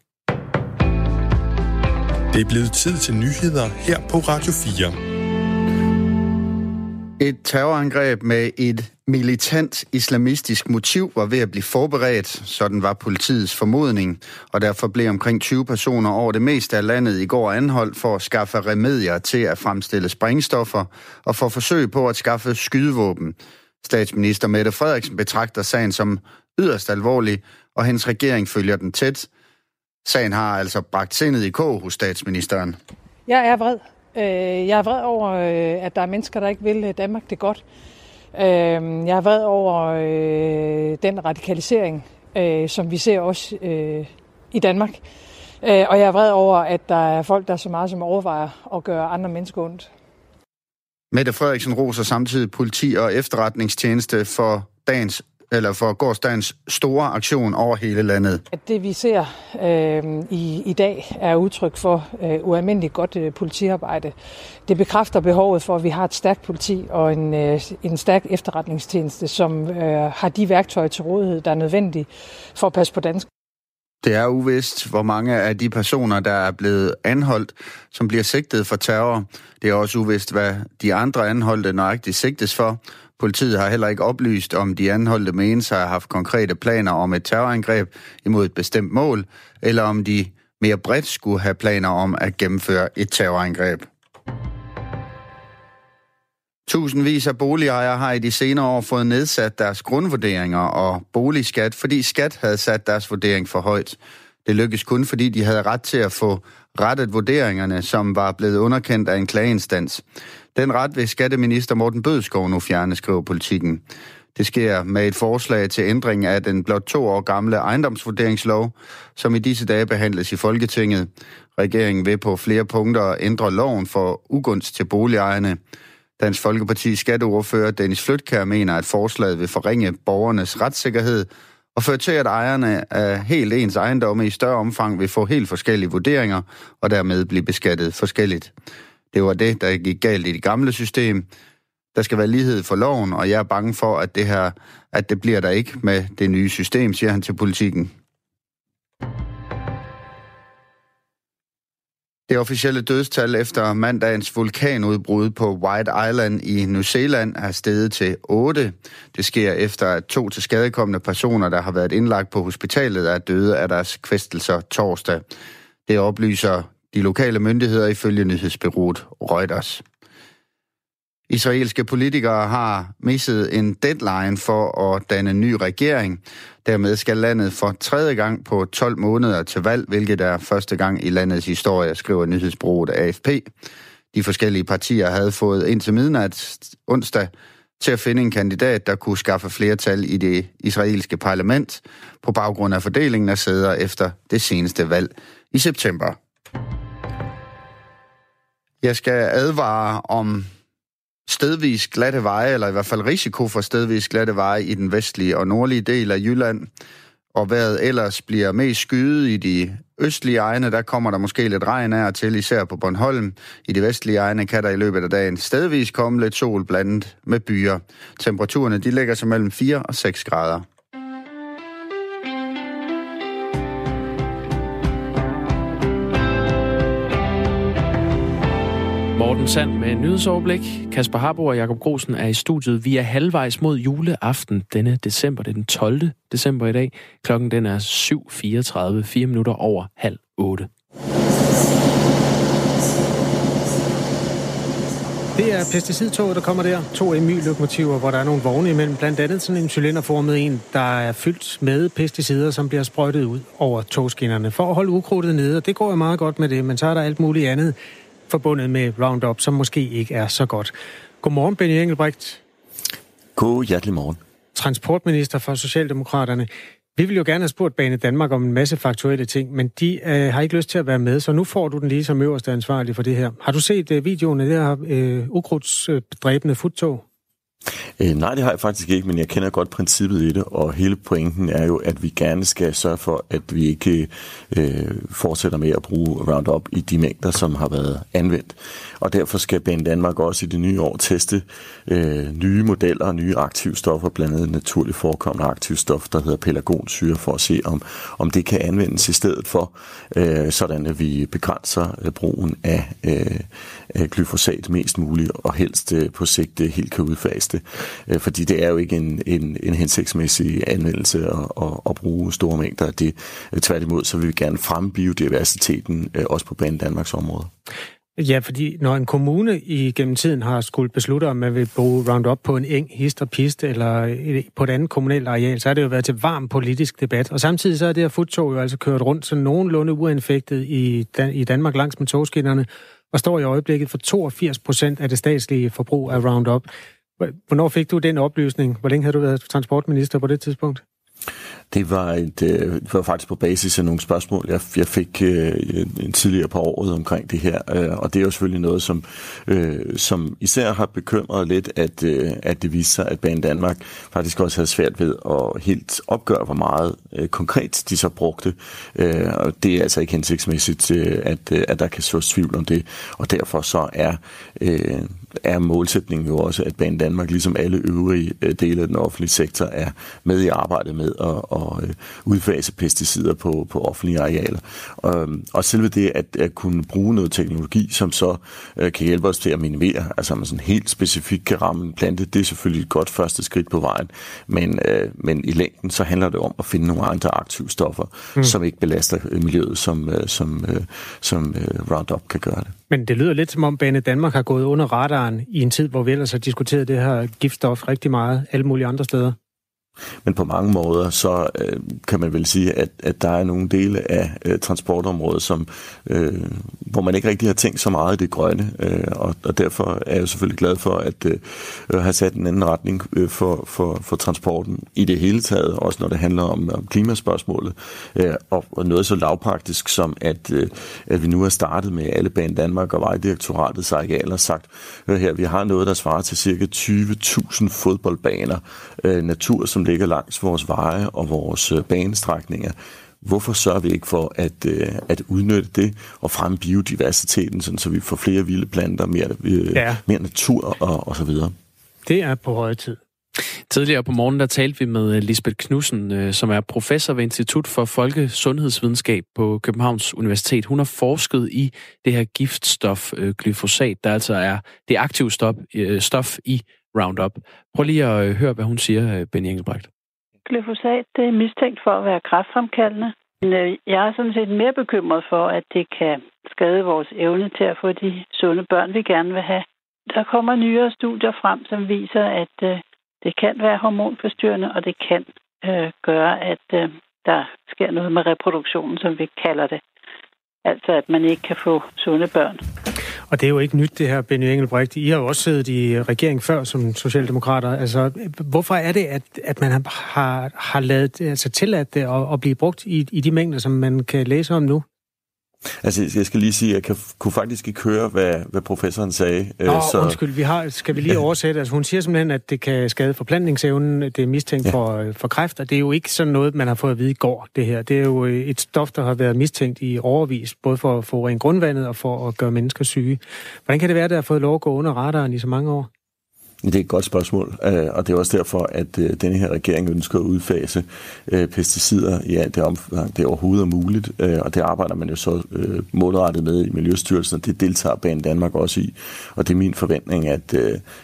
Det er blevet tid til nyheder her på Radio 4. Et terrorangreb med et militant islamistisk motiv var ved at blive forberedt, sådan var politiets formodning, og derfor blev omkring 20 personer over det meste af landet i går anholdt for at skaffe remedier til at fremstille sprængstoffer og for forsøg på at skaffe skydevåben. Statsminister Mette Frederiksen betragter sagen som yderst alvorlig, og hendes regering følger den tæt. Sagen har altså bragt sindet i kog hos statsministeren. Jeg er vred. Øh, jeg er vred over, øh, at der er mennesker, der ikke vil øh, Danmark det godt. Øhm, jeg er vred over øh, den radikalisering, øh, som vi ser også øh, i Danmark. Og jeg er vred over, at der er folk, der så meget som overvejer at gøre andre mennesker ondt. Mette Frederiksen roser samtidig politi og efterretningstjeneste for dagens eller for gårdsdagens store aktion over hele landet. Det vi ser øh, i, i dag er udtryk for øh, ualmindeligt godt øh, politiarbejde. Det bekræfter behovet for, at vi har et stærkt politi og en, øh, en stærk efterretningstjeneste, som øh, har de værktøjer til rådighed, der er nødvendige for at passe på dansk. Det er uvist, hvor mange af de personer, der er blevet anholdt, som bliver sigtet for terror. Det er også uvist, hvad de andre anholdte nøjagtigt sigtes for. Politiet har heller ikke oplyst, om de anholdte menes har haft konkrete planer om et terrorangreb imod et bestemt mål, eller om de mere bredt skulle have planer om at gennemføre et terrorangreb. Tusindvis af boligejere har i de senere år fået nedsat deres grundvurderinger og boligskat, fordi skat havde sat deres vurdering for højt. Det lykkedes kun, fordi de havde ret til at få rettet vurderingerne, som var blevet underkendt af en klageinstans. Den ret vil skatteminister Morten Bødskov nu fjerne, skriver politikken. Det sker med et forslag til ændring af den blot to år gamle ejendomsvurderingslov, som i disse dage behandles i Folketinget. Regeringen vil på flere punkter ændre loven for ugunst til boligejerne. Dansk Folkeparti skatteordfører Dennis Flytkær mener, at forslaget vil forringe borgernes retssikkerhed og føre til, at ejerne af helt ens ejendomme i større omfang vil få helt forskellige vurderinger og dermed blive beskattet forskelligt. Det var det, der gik galt i det gamle system. Der skal være lighed for loven, og jeg er bange for, at det her, at det bliver der ikke med det nye system, siger han til politikken. Det officielle dødstal efter mandagens vulkanudbrud på White Island i New Zealand er steget til 8. Det sker efter, at to til skadekommende personer, der har været indlagt på hospitalet, er døde af deres kvæstelser torsdag. Det oplyser de lokale myndigheder ifølge nyhedsbyrået Reuters. Israelske politikere har misset en deadline for at danne en ny regering. Dermed skal landet for tredje gang på 12 måneder til valg, hvilket er første gang i landets historie, skriver nyhedsbruget AFP. De forskellige partier havde fået indtil midnat onsdag til at finde en kandidat, der kunne skaffe flertal i det israelske parlament på baggrund af fordelingen af sæder efter det seneste valg i september. Jeg skal advare om stedvis glatte veje, eller i hvert fald risiko for stedvis glatte veje i den vestlige og nordlige del af Jylland. Og vejret ellers bliver mest skyet i de østlige egne, der kommer der måske lidt regn af og til, især på Bornholm. I de vestlige egne kan der i løbet af dagen stedvis komme lidt sol blandet med byer. Temperaturerne de ligger sig mellem 4 og 6 grader. Morten Sand med nyhedsoverblik. Kasper Harbo og Jakob Grosen er i studiet. Vi er halvvejs mod juleaften denne december. Det er den 12. december i dag. Klokken den er 7.34, 4 minutter over halv 8. Det er pesticidtoget, der kommer der. To MY-lokomotiver, hvor der er nogle vogne imellem. Blandt andet sådan en cylinderformet en, der er fyldt med pesticider, som bliver sprøjtet ud over togskinnerne for at holde ukrudtet nede. Og det går jo meget godt med det, men så er der alt muligt andet forbundet med Roundup, som måske ikke er så godt. Godmorgen, Benny Engelbrecht. God hjertelig morgen. Transportminister for Socialdemokraterne. Vi vil jo gerne have spurgt Bane Danmark om en masse faktuelle ting, men de øh, har ikke lyst til at være med, så nu får du den lige som øverste ansvarlig for det her. Har du set øh, videoen af det her øh, ukrudtsdræbende futtog? Øh, nej, det har jeg faktisk ikke, men jeg kender godt princippet i det, og hele pointen er jo, at vi gerne skal sørge for, at vi ikke øh, fortsætter med at bruge Roundup i de mængder, som har været anvendt. Og derfor skal Bane Danmark også i det nye år teste øh, nye modeller og nye aktivstoffer, blandt andet naturligt forekommende aktivstof, der hedder pelargonsyre, for at se, om, om det kan anvendes i stedet for, øh, sådan at vi begrænser øh, brugen af, øh, af glyfosat mest muligt, og helst øh, på sigt øh, helt kan udfase det. Øh, fordi det er jo ikke en, en, en hensigtsmæssig anvendelse at, at, at bruge store mængder af det. Øh, tværtimod, så vil vi gerne fremme biodiversiteten øh, også på Bane Danmarks område. Ja, fordi når en kommune i gennem tiden har skulle beslutte, om man vil bruge Roundup på en eng, hist og pist, eller øh, på et andet kommunalt areal, så har det jo været til varm politisk debat. Og samtidig så er det her futtog jo altså kørt rundt så nogenlunde uanfægtet i, Dan- i Danmark langs med togskinnerne, og står i øjeblikket for 82 procent af det statslige forbrug af Roundup. Hvornår fik du den oplysning? Hvor længe havde du været transportminister på det tidspunkt? Det var, et, øh, det var faktisk på basis af nogle spørgsmål, jeg, jeg fik øh, en tidligere på året omkring det her. Øh, og det er jo selvfølgelig noget, som, øh, som især har bekymret lidt, at, øh, at det viste sig, at Banen Danmark faktisk også havde svært ved at helt opgøre, hvor meget øh, konkret de så brugte. Øh, og det er altså ikke hensigtsmæssigt, øh, at, øh, at der kan sås tvivl om det. Og derfor så er... Øh, er målsætningen jo også, at Banen Danmark, ligesom alle øvrige øh, dele af den offentlige sektor, er med i arbejdet med at, at øh, udfase pesticider på, på offentlige arealer. Og, og selve det at, at kunne bruge noget teknologi, som så øh, kan hjælpe os til at minimere, altså man sådan helt specifikt kan ramme en plante, det er selvfølgelig et godt første skridt på vejen. Men, men i længden så handler det om at finde nogle andre aktive stoffer, mm. som ikke belaster miljøet, som, som, som Roundup kan gøre det. Men det lyder lidt som om Bane Danmark har gået under radaren i en tid, hvor vi ellers har diskuteret det her giftstof rigtig meget alle mulige andre steder. Men på mange måder, så øh, kan man vel sige, at, at der er nogle dele af øh, transportområdet, som, øh, hvor man ikke rigtig har tænkt så meget i det grønne. Øh, og, og derfor er jeg selvfølgelig glad for at øh, have sat en anden retning øh, for, for, for transporten i det hele taget, også når det handler om, om klimaspørgsmålet. Øh, og, og noget så lavpraktisk som, at, øh, at vi nu har startet med alle Bane Danmark og Vejdirektoratets arealer sagt, hør her, vi har noget, der svarer til cirka 20.000 fodboldbaner, øh, natur, som ligger langs vores veje og vores øh, banestrækninger. Hvorfor sørger vi ikke for at, øh, at udnytte det og fremme biodiversiteten, sådan, så vi får flere vilde planter, mere, øh, ja. mere natur og, og så videre? Det er på høje tid. Tidligere på morgen, der talte vi med Lisbeth Knudsen, som er professor ved Institut for Folkesundhedsvidenskab på Københavns Universitet. Hun har forsket i det her giftstof, glyfosat, der altså er det aktive stof, stof i Roundup. Prøv lige at øh, høre, hvad hun siger, øh, Benny Engelbrecht. Glyfosat det er mistænkt for at være kræftfremkaldende. Men øh, jeg er sådan set mere bekymret for, at det kan skade vores evne til at få de sunde børn, vi gerne vil have. Der kommer nyere studier frem, som viser, at det kan være hormonforstyrrende, og det kan øh, gøre, at øh, der sker noget med reproduktionen, som vi kalder det. Altså, at man ikke kan få sunde børn. Og det er jo ikke nyt, det her, Benny Engelbrecht. I har jo også siddet i regering før som socialdemokrater. Altså, hvorfor er det, at, at man har, har lavet, altså tilladt det at, at blive brugt i, i de mængder, som man kan læse om nu? Altså, jeg skal lige sige, at jeg kan, kunne faktisk ikke høre, hvad, hvad professoren sagde. Nå, så... undskyld, vi har, skal vi lige oversætte? Altså, hun siger simpelthen, at det kan skade forplantningsevnen, det er mistænkt ja. for, for kræft, og det er jo ikke sådan noget, man har fået at vide i går, det her. Det er jo et stof, der har været mistænkt i overvis, både for at få ren grundvandet og for at gøre mennesker syge. Hvordan kan det være, at det har fået lov at gå under radaren i så mange år? Det er et godt spørgsmål, øh, og det er også derfor, at øh, denne her regering ønsker at udfase øh, pesticider i alt det omfang, det overhovedet er muligt, og det arbejder man jo så målrettet med i Miljøstyrelsen, og det deltager Banen Danmark også i. Og det er min forventning, at,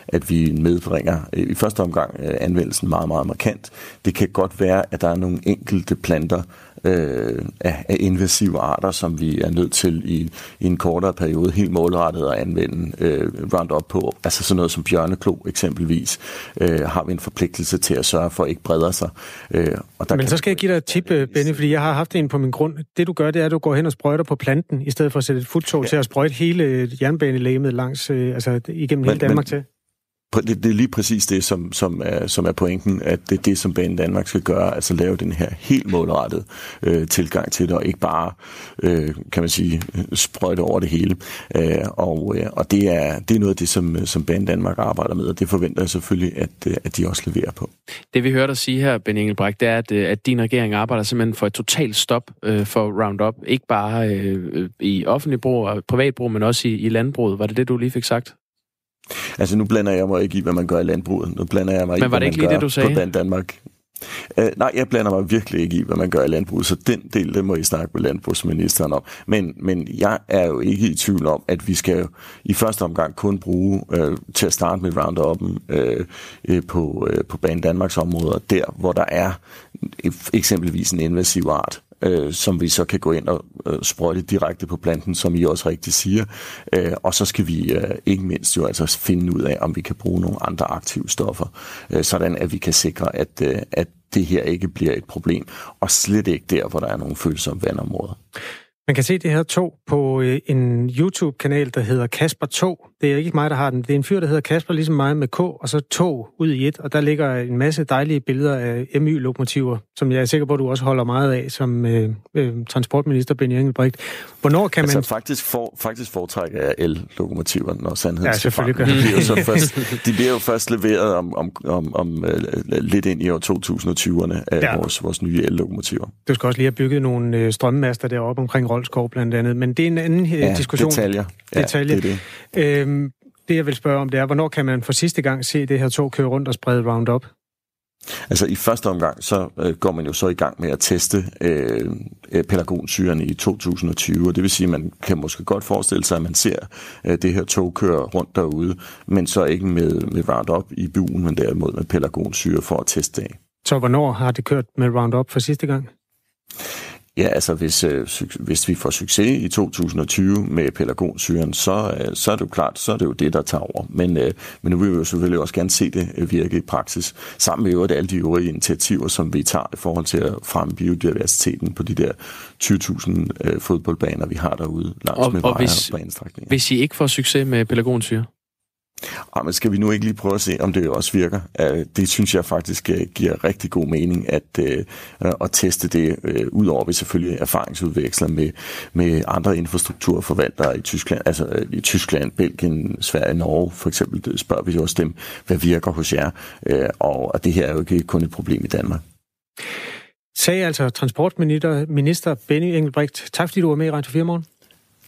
at vi medbringer i første omgang anvendelsen meget, meget markant. Det kan godt være, at der er nogle enkelte planter, øh, af, af invasive arter, som vi er nødt til i, i en kortere periode helt målrettet at anvende øh, Roundup på. Altså sådan noget som bjørneklo eksempelvis, øh, har vi en forpligtelse til at sørge for at ikke breder sig. Øh, og der Men så skal jeg give dig et tip, øh, Benny, fordi jeg har haft en på min grund. Det du gør, det er, at du går hen og sprøjter på planten, i stedet for at sætte et futtog ja. til at sprøjte hele jernbanelægemet langs, øh, altså igennem hele Danmark men, til det, det er lige præcis det, som, som, er, som er pointen, at det er det, som Banen Danmark skal gøre, altså lave den her helt målrettet øh, tilgang til det, og ikke bare, øh, kan man sige, sprøjte over det hele. Øh, og øh, og det, er, det er noget af det, som, som Banen Danmark arbejder med, og det forventer jeg selvfølgelig, at, øh, at de også leverer på. Det vi hørte dig sige her, Ben Engelbrecht, det er, at, øh, at din regering arbejder simpelthen for et totalt stop øh, for Roundup. Ikke bare øh, i offentlig brug og privat brug, men også i, i landbruget. Var det det, du lige fik sagt? Altså, nu blander jeg mig ikke i, hvad man gør i landbruget. Nu blander jeg mig Men i, hvad det ikke man lige gør det, du sagde? på Danmark. Uh, nej, jeg blander mig virkelig ikke i, hvad man gør i landbruget, så den del, det må I snakke med landbrugsministeren om. Men, men jeg er jo ikke i tvivl om, at vi skal jo i første omgang kun bruge uh, til at starte med Roundup'en uh, på, uh, på Banen Danmarks områder, der hvor der er eksempelvis en invasiv art øh, som vi så kan gå ind og øh, sprøjte direkte på planten, som I også rigtigt siger. Øh, og så skal vi øh, ikke mindst jo altså finde ud af, om vi kan bruge nogle andre aktive stoffer, øh, sådan at vi kan sikre, at, øh, at det her ikke bliver et problem, og slet ikke der, hvor der er nogle følsomme vandområder. Man kan se det her tog på øh, en YouTube-kanal, der hedder Kasper Tog. Det er ikke mig, der har den. Det er en fyr, der hedder Kasper, ligesom mig, med K, og så tog ud i et. Og der ligger en masse dejlige billeder af MY-lokomotiver, som jeg er sikker på, at du også holder meget af som øh, øh, transportminister Benny Engelbrecht. Hvornår kan altså, man... faktisk, for, faktisk foretrækker jeg el-lokomotiver, når sandheden ja, selvfølgelig gør. De bliver, jo så først, de bliver jo først leveret om, om, om, om uh, lidt ind i år 2020'erne af ja. vores, vores nye el-lokomotiver. Du skal også lige have bygget nogle øh, strømmaster deroppe omkring Rolskov blandt andet, men det er en anden øh, ja, diskussion. detaljer. Ja, detaljer. Det, er det. Øhm, det jeg vil spørge om, det er, hvornår kan man for sidste gang se det her tog køre rundt og sprede Roundup? Altså i første omgang, så øh, går man jo så i gang med at teste øh, øh pelagonsyren i 2020, og det vil sige, at man kan måske godt forestille sig, at man ser øh, det her tog køre rundt derude, men så ikke med, med Roundup i buen, men derimod med pelargonsyre for at teste det Så hvornår har det kørt med Roundup for sidste gang? Ja, altså hvis, øh, hvis vi får succes i 2020 med pelargonsyren, så, øh, så er det jo klart, så er det jo det, der tager over. Men, øh, men nu vil vi jo selvfølgelig også gerne se det øh, virke i praksis, sammen med øvrigt alle de øvrige initiativer, som vi tager i forhold til at fremme biodiversiteten på de der 20.000 øh, fodboldbaner, vi har derude langs og, med og hvis, hvis I ikke får succes med pelargonsyre? Ah, men skal vi nu ikke lige prøve at se, om det også virker? Det synes jeg faktisk øh, giver rigtig god mening at, øh, at teste det, øh, udover at vi selvfølgelig erfaringsudveksler med, med andre infrastrukturforvaltere i Tyskland, altså i Tyskland, Belgien, Sverige, Norge for eksempel, spørger vi jo også dem, hvad virker hos jer? Og det her er jo ikke kun et problem i Danmark. Sagde altså transportminister minister Benny Engelbrecht. Tak fordi du var med i Radio 4 morgen.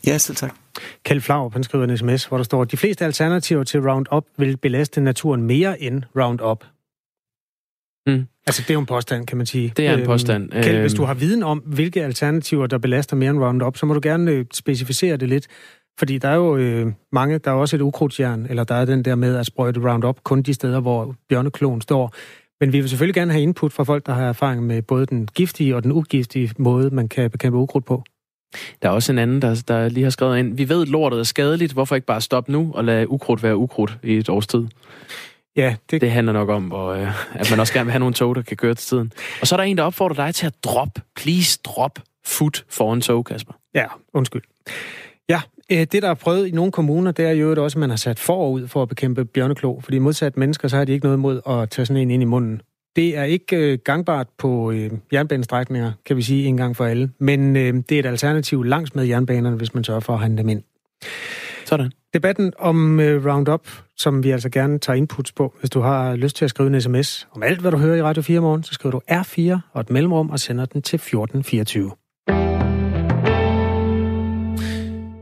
Ja, selv tak. Kjeld Flau, han skriver en sms, hvor der står, de fleste alternativer til Roundup vil belaste naturen mere end Roundup. Mm. Altså, det er jo en påstand, kan man sige. Det er en øhm, påstand. Kjeld, øhm... hvis du har viden om, hvilke alternativer, der belaster mere end Roundup, så må du gerne øh, specificere det lidt. Fordi der er jo øh, mange, der er også et ukrudtsjern, eller der er den der med at sprøjte Roundup kun de steder, hvor bjørneklonen står. Men vi vil selvfølgelig gerne have input fra folk, der har erfaring med både den giftige og den ugiftige måde, man kan bekæmpe ukrudt på. Der er også en anden, der, der lige har skrevet ind. Vi ved, at lortet er skadeligt. Hvorfor ikke bare stoppe nu og lade ukrudt være ukrudt i et års tid? Ja, det... det handler nok om, hvor, øh, at man også gerne vil have nogle tog, der kan køre til tiden. Og så er der en, der opfordrer dig til at drop, please drop foot foran tog, Kasper. Ja, undskyld. Ja, øh, det der er prøvet i nogle kommuner, det er jo også, at man har sat forud for at bekæmpe bjørneklo. Fordi modsat mennesker, så har de ikke noget mod at tage sådan en ind i munden. Det er ikke øh, gangbart på øh, jernbanestrækninger, kan vi sige en gang for alle. Men øh, det er et alternativ langs med jernbanerne, hvis man sørger for at handle dem ind. Sådan. Debatten om øh, Roundup, som vi altså gerne tager inputs på. Hvis du har lyst til at skrive en sms om alt, hvad du hører i Radio 4 morgen, så skriver du R4 og et mellemrum og sender den til 1424.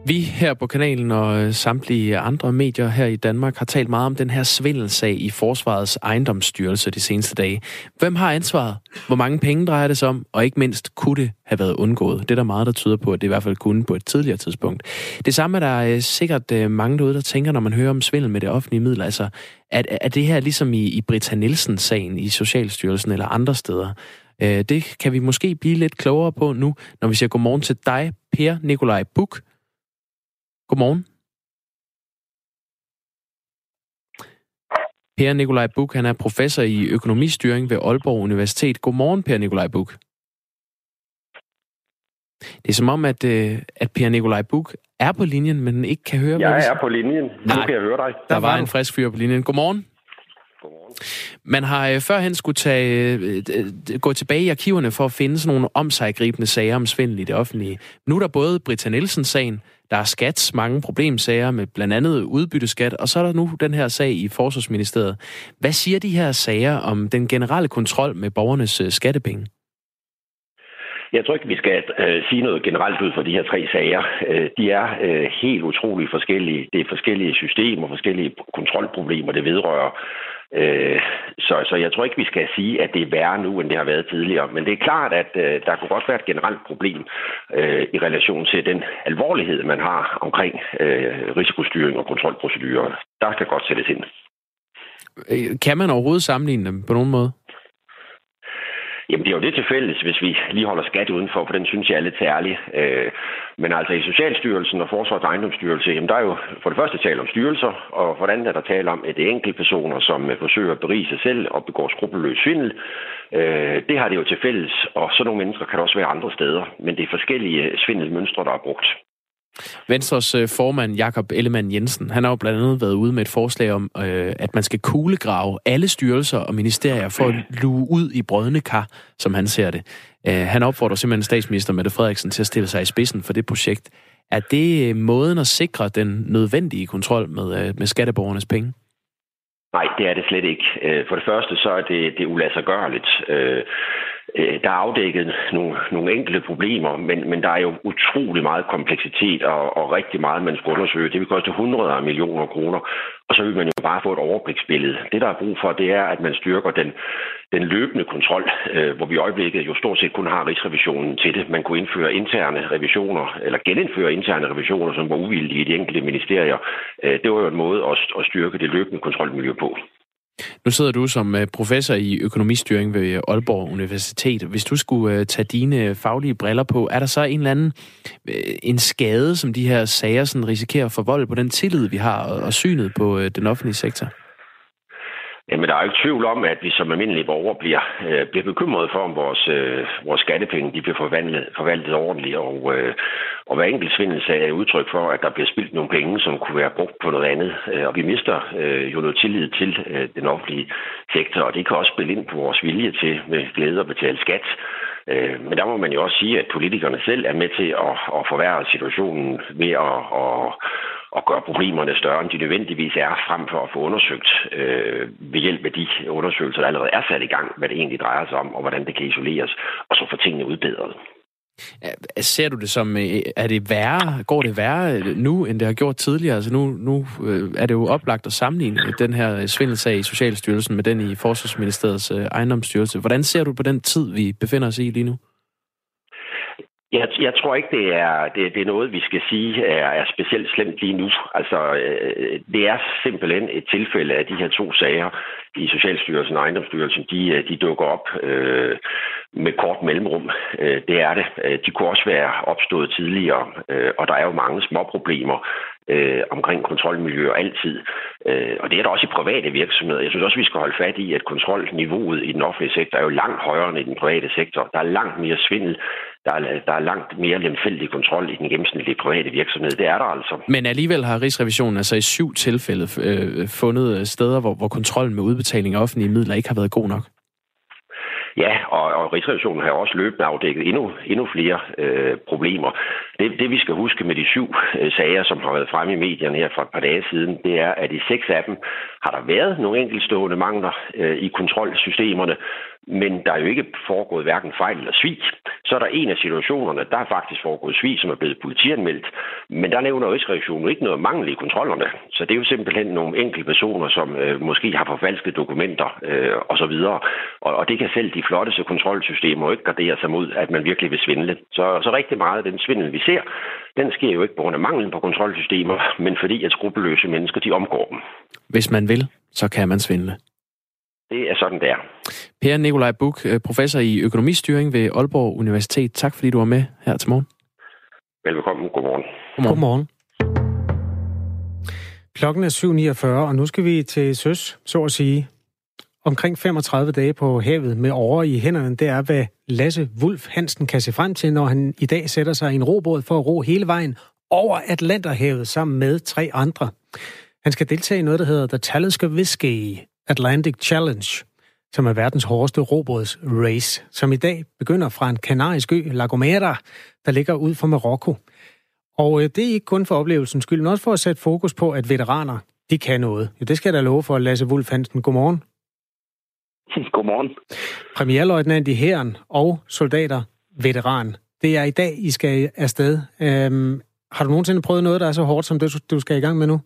Vi her på kanalen og øh, samtlige andre medier her i Danmark har talt meget om den her svindelsag i Forsvarets ejendomsstyrelse de seneste dage. Hvem har ansvaret? Hvor mange penge drejer det sig om? Og ikke mindst, kunne det have været undgået? Det er der meget, der tyder på, at det i hvert fald kunne på et tidligere tidspunkt. Det samme er der øh, sikkert øh, mange derude, der tænker, når man hører om svindel med det offentlige midler. Altså, at, er det her ligesom i, i Britta Nielsen-sagen i Socialstyrelsen eller andre steder? Det kan vi måske blive lidt klogere på nu, når vi siger godmorgen til dig, Per Nikolaj Buk. Godmorgen. Per Nikolaj Buk, han er professor i økonomistyring ved Aalborg Universitet. Godmorgen, Per Nikolaj Buk. Det er som om, at, øh, at Per Nikolaj Buk er på linjen, men ikke kan høre... Jeg er på linjen. Nej, nu kan jeg høre dig. Der var en frisk fyr på linjen. Godmorgen. Godmorgen. Man har øh, førhen skulle tage, øh, gå tilbage i arkiverne for at finde sådan nogle omsaggribende sager om svindel i det offentlige. Nu er der både Britta Nielsen-sagen, der er skats mange problemsager med blandt andet udbytteskat, og så er der nu den her sag i Forsvarsministeriet. Hvad siger de her sager om den generelle kontrol med borgernes øh, skattepenge? Jeg tror ikke, vi skal øh, sige noget generelt ud for de her tre sager. Øh, de er øh, helt utroligt forskellige. Det er forskellige systemer, forskellige kontrolproblemer, det vedrører. Øh, så, så jeg tror ikke, vi skal sige, at det er værre nu, end det har været tidligere. Men det er klart, at øh, der kunne godt være et generelt problem øh, i relation til den alvorlighed, man har omkring øh, risikostyring og kontrolprocedurer. Der skal godt sættes ind. Øh, kan man overhovedet sammenligne dem på nogen måde? Jamen, det er jo det til fælles, hvis vi lige holder skat udenfor, for den synes jeg er lidt særlig. Øh, men altså i Socialstyrelsen og Forsvars Ejendomsstyrelse, jamen der er jo for det første tale om styrelser, og for det andet er der tale om, at det er enkelte personer, som øh, forsøger at berige sig selv og begår skrupelløs svindel. Øh, det har det jo til fælles, og sådan nogle mennesker kan der også være andre steder, men det er forskellige øh, svindelmønstre, der er brugt. Venstres øh, formand, Jakob Ellemann Jensen, han har jo blandt andet været ude med et forslag om, øh, at man skal kuglegrave alle styrelser og ministerier for at luge ud i brødende kar, som han ser det. Øh, han opfordrer simpelthen statsminister Mette Frederiksen til at stille sig i spidsen for det projekt. Er det øh, måden at sikre den nødvendige kontrol med, øh, med skatteborgernes penge? Nej, det er det slet ikke. For det første så er det, det ulassergørligt. Øh, der er afdækket nogle, nogle enkelte problemer, men, men der er jo utrolig meget kompleksitet og, og rigtig meget, man skal undersøge. Det vil koste hundreder af millioner kroner, og så vil man jo bare få et overbliksbillede. Det, der er brug for, det er, at man styrker den, den løbende kontrol, øh, hvor vi i øjeblikket jo stort set kun har Rigsrevisionen til det. Man kunne indføre interne revisioner, eller genindføre interne revisioner, som var uvildige i de enkelte ministerier. Øh, det var jo en måde at, at styrke det løbende kontrolmiljø på. Nu sidder du som øh, professor i økonomistyring ved Aalborg Universitet. Hvis du skulle øh, tage dine øh, faglige briller på, er der så en eller anden en skade, som de her sager sådan risikerer at forvolde på den tillid, vi har, og synet på den offentlige sektor? Jamen, der er jo ikke tvivl om, at vi som almindelige borgere bliver, øh, bliver bekymrede for, om vores, øh, vores skattepenge de bliver forvaltet, forvaltet ordentligt. Og, øh, og hver enkelt svindelsag er udtryk for, at der bliver spildt nogle penge, som kunne være brugt på noget andet. Øh, og vi mister øh, jo noget tillid til øh, den offentlige sektor, og det kan også spille ind på vores vilje til med glæde at betale skat. Men der må man jo også sige, at politikerne selv er med til at, at forværre situationen ved at, at at gøre problemerne større, end de nødvendigvis er, frem for at få undersøgt øh, ved hjælp af de undersøgelser, der allerede er sat i gang, hvad det egentlig drejer sig om, og hvordan det kan isoleres, og så få tingene udbedret. Ser du det som, øh, er det værre, går det værre øh, nu, end det har gjort tidligere? Altså nu, nu øh, er det jo oplagt at sammenligne den her svindelsag i Socialstyrelsen med den i Forsvarsministeriets ejendomsstyrelse. Hvordan ser du på den tid, vi befinder os i lige nu? Jeg, jeg tror ikke, det er, det, det er noget, vi skal sige er, er specielt slemt lige nu. Altså, det er simpelthen et tilfælde af de her to sager i Socialstyrelsen og Ejendomsstyrelsen. De, de dukker op øh, med kort mellemrum. Øh, det er det. Øh, de kunne også være opstået tidligere, øh, og der er jo mange små problemer omkring kontrolmiljøer altid. Og det er der også i private virksomheder. Jeg synes også, vi skal holde fat i, at kontrolniveauet i den offentlige sektor er jo langt højere end i den private sektor. Der er langt mere svindel. Der er, der er langt mere lemfældig kontrol i den gennemsnitlige private virksomhed. Det er der altså. Men alligevel har Rigsrevisionen altså i syv tilfælde øh, fundet steder, hvor, hvor kontrollen med udbetaling af offentlige midler ikke har været god nok. Ja, og, og Rigsrevisionen har også løbende afdækket endnu, endnu flere øh, problemer. Det, det vi skal huske med de syv øh, sager, som har været fremme i medierne her for et par dage siden, det er, at i seks af dem har der været nogle enkeltstående mangler øh, i kontrolsystemerne, men der er jo ikke foregået hverken fejl eller svig. Så er der en af situationerne, der er faktisk foregået svig, som er blevet politianmeldt, men der nævner Rigsrevisionen ikke noget mangel i kontrollerne. Så det er jo simpelthen nogle enkelte personer, som øh, måske har forfalsket dokumenter øh, osv., og, og det kan selv de flotteste kontrolsystemer ikke gardere sig mod, at man virkelig vil svindle. Så, så rigtig meget af den svindel, vi ser, den sker jo ikke på grund af manglen på kontrolsystemer, men fordi at skrupelløse mennesker, de omgår dem. Hvis man vil, så kan man svindle. Det er sådan, det er. Per Nikolaj Buk, professor i økonomistyring ved Aalborg Universitet. Tak fordi du var med her til morgen. Velkommen. Godmorgen. Godmorgen. Godmorgen. Klokken er 7.49, og nu skal vi til søs, så at sige. Omkring 35 dage på havet med over i hænderne, det er, hvad Lasse Wulf Hansen kan se frem til, når han i dag sætter sig i en robåd for at ro hele vejen over Atlanterhavet sammen med tre andre. Han skal deltage i noget, der hedder The Talisker Whiskey Atlantic Challenge, som er verdens hårdeste robots-race, som i dag begynder fra en kanarisk ø, La Gomera, der ligger ud for Marokko. Og øh, det er ikke kun for oplevelsens skyld, men også for at sætte fokus på, at veteraner, de kan noget. Ja, det skal jeg da love for, Lasse Wulf Hansen. Godmorgen. Godmorgen. Premierløjtnant i hæren og soldater, veteran. Det er i dag, I skal afsted. Øhm, har du nogensinde prøvet noget, der er så hårdt, som det, du skal i gang med nu?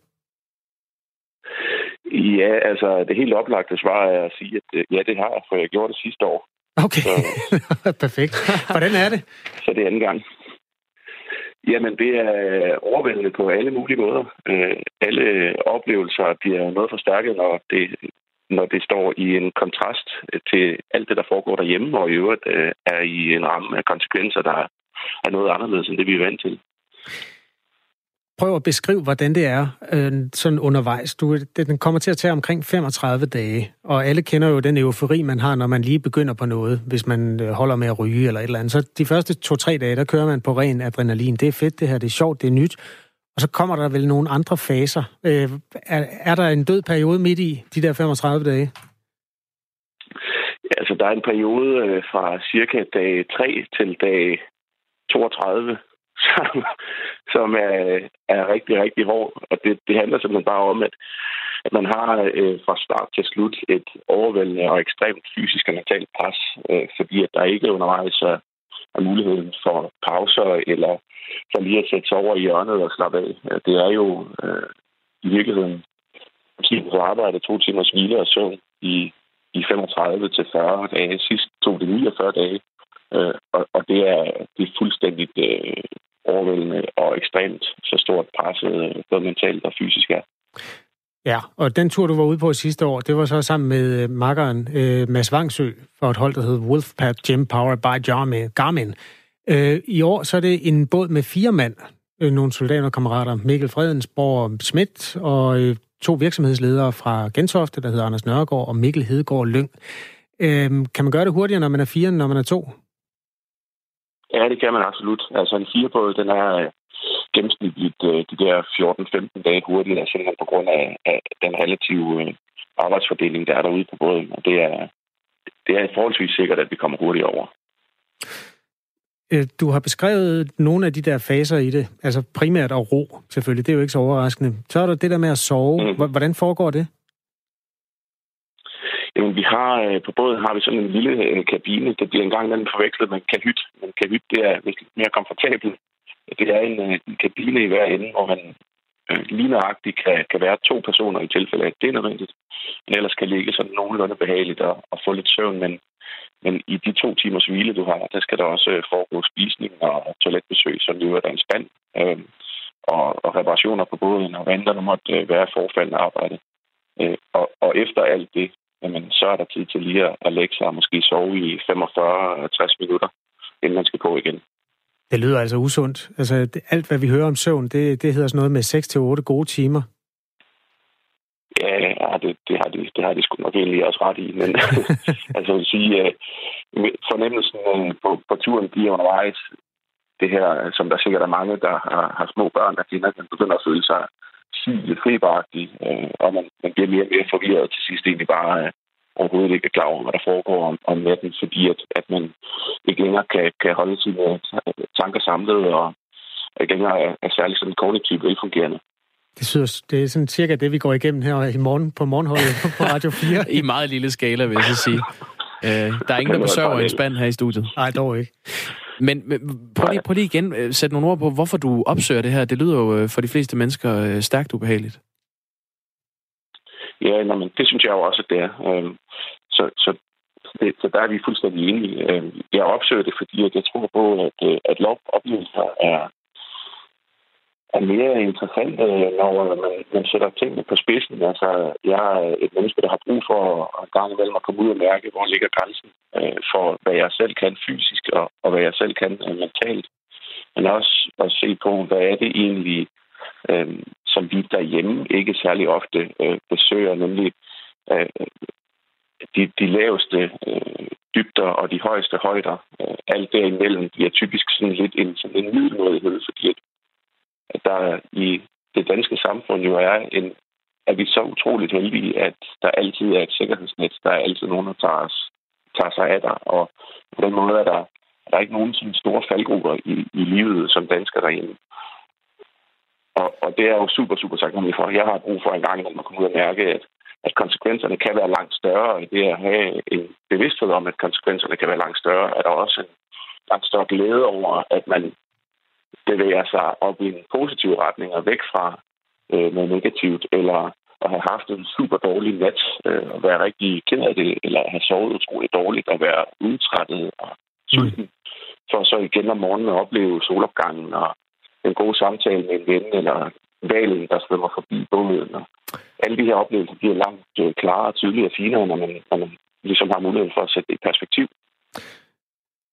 Ja, altså det helt oplagte svar er at sige, at øh, ja, det har jeg, for jeg gjorde det sidste år. Okay, så, perfekt. Hvordan er det? Så det er anden gang. Jamen, det er overvældende på alle mulige måder. Øh, alle oplevelser bliver noget forstærket, når det, når det står i en kontrast til alt det, der foregår derhjemme, og i øvrigt øh, er i en ramme af konsekvenser, der er noget anderledes end det, vi er vant til. Prøv at beskrive, hvordan det er øh, sådan undervejs. Du, den kommer til at tage omkring 35 dage, og alle kender jo den eufori, man har, når man lige begynder på noget, hvis man øh, holder med at ryge eller et eller andet. Så de første to-tre dage, der kører man på ren adrenalin. Det er fedt, det her, det er sjovt, det er nyt. Og så kommer der vel nogle andre faser. Øh, er, er der en død periode midt i de der 35 dage? Altså, der er en periode øh, fra cirka dag 3 til dag 32, som, som er, er rigtig, rigtig hård. Og det, det handler simpelthen bare om, at, at man har øh, fra start til slut et overvældende og ekstremt fysisk og mentalt pres, øh, fordi at der ikke undervejs er, er muligheden for pauser eller for lige at sætte sig over i hjørnet og slappe af. Det er jo øh, i virkeligheden måske på arbejde to timers hvile og søvn i, i 35 til 40 dage. Sidst tog det 49 dage. Øh, og, og det er, det er fuldstændig øh, overvældende og ekstremt så stort presset, øh, både mentalt og fysisk er. Ja, og den tur, du var ude på sidste år, det var så sammen med øh, makkeren øh, Mads Vangsø for et hold, der hed Wolfpack Gym Powered by Garmin. Øh, I år så er det en båd med fire mand, øh, nogle soldaterkammerater, Mikkel Fredensborg Schmidt og øh, to virksomhedsledere fra Gentofte, der hedder Anders Nørgaard og Mikkel Hedegaard Lyng. Øh, kan man gøre det hurtigere, når man er fire, end når man er to? Ja, det kan man absolut. Altså en firebåd, den er gennemsnitligt øh, de der 14-15 dage hurtigere, simpelthen på grund af, af den relative øh, arbejdsfordeling, der er derude på båden. Og det er, det er forholdsvis sikkert, at vi kommer hurtigt over. Du har beskrevet nogle af de der faser i det, altså primært at ro, selvfølgelig, det er jo ikke så overraskende. Så er der det der med at sove. Mm. Hvordan foregår det? Jamen, vi har, øh, på båden har vi sådan en lille øh, kabine. Det bliver engang den forvekslet med en kahyt. Men kahyt, det er mere komfortabelt. Det er en, øh, en kabine i hver ende, hvor man øh, lige nøjagtigt kan, kan være to personer i tilfælde af, at det er nødvendigt. Men ellers kan ligge sådan nogenlunde behageligt og, og få lidt søvn. Men, men i de to timers hvile, du har, der skal der også øh, foregå spisning og toiletbesøg, som jo er der en spand. Øh, og, og reparationer på båden, og hvad der måtte øh, være forfaldende arbejde. Øh, og, og efter alt det, jamen, så er der tid til lige at lægge sig og måske sove i 45-60 minutter, inden man skal på igen. Det lyder altså usundt. Altså, alt, hvad vi hører om søvn, det, det hedder sådan noget med 6-8 gode timer. Ja, det, det, har de, det har de sgu nok egentlig også ret i. Men altså, jeg vil sige, øh, fornemmelsen øh, på, på turen bliver undervejs, det her, som der sikkert er mange, der har, har små børn, der kender, man begynder at føle sig syg, feberagtig, øh, og man, man bliver mere og mere forvirret til sidst egentlig bare overhovedet ikke er klar over, hvad der foregår om, om natten, fordi at, at man ikke længere kan, kan holde sine tanker samlet, og ikke længere er, er særlig sådan kognitivt velfungerende. Det, synes, det er sådan cirka det, vi går igennem her i morgen på morgenholdet på Radio 4. I meget lille skala, vil jeg så sige. Øh, der er ingen, der besøger en spand her i studiet. Nej, dog ikke. Men, men prøv, lige, prøv lige igen øh, sætte nogle ord på, hvorfor du opsøger det her. Det lyder jo øh, for de fleste mennesker øh, stærkt ubehageligt. Ja, nå, men det synes jeg jo også, at det er. Øhm, så, så, det, så der er vi fuldstændig enige. Øhm, jeg opsøger det, fordi jeg tror på, at, øh, at lovoplevelser er, er mere interessant, når man, man sætter tingene på spidsen. Altså, jeg er et menneske, der har brug for at gang imellem at komme ud og mærke, hvor ligger grænsen øh, for, hvad jeg selv kan fysisk, og, og hvad jeg selv kan øh, mentalt. Men også at se på, hvad er det egentlig, øh, som vi derhjemme ikke særlig ofte øh, besøger, nemlig øh, de, de laveste øh, dybder og de højeste højder. Øh, alt derimellem bliver typisk sådan lidt en, sådan en middelmådighed, fordi at der i det danske samfund jo er en er vi så utroligt heldige, at der altid er et sikkerhedsnet. Der er altid nogen, der tager, os, tager sig af dig. Og på den måde er der, er der ikke nogen sådan store faldgrupper i, i livet som dansker derinde. Og, og det er jo super, super taknemmelig for. Jeg har brug for en gang, når man kommer ud og mærke, at, at konsekvenserne kan være langt større. Det at have en bevidsthed om, at konsekvenserne kan være langt større, er der også en langt større glæde over, at man bevæger sig op i en positiv retning og væk fra øh, noget negativt, eller at have haft en super dårlig nat øh, og være rigtig ked af det, eller have sovet utroligt dårligt og være udtrættet og sulten, mm. for så igen om morgenen at opleve solopgangen og en god samtale med en ven, eller valen, der svømmer forbi båden. Og alle de her oplevelser bliver langt øh, klarere, tydeligere og finere, når man, når man ligesom har mulighed for at sætte det i perspektiv.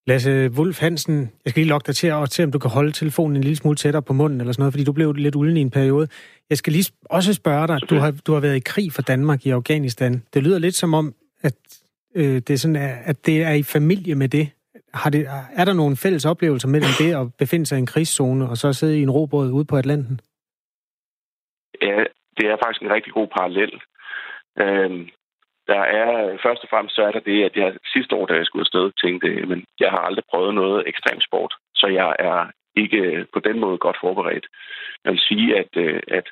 Lasse Wulf Hansen, jeg skal lige logge dig til at se, om du kan holde telefonen en lille smule tættere på munden eller sådan noget, fordi du blev lidt ulden i en periode. Jeg skal lige også spørge dig, du har, du har været i krig for Danmark i Afghanistan. Det lyder lidt som om, at, øh, det, er sådan, at det er i familie med det. Har det. Er der nogle fælles oplevelser mellem det at befinde sig i en krigszone og så sidde i en robåd ude på Atlanten? Ja, det er faktisk en rigtig god parallel. Øhm, der er, først og fremmest så er der det, at jeg sidste år, da jeg skulle afsted, tænkte, men jeg har aldrig prøvet noget ekstrem sport, så jeg er ikke på den måde godt forberedt. Jeg vil sige, at, øh, at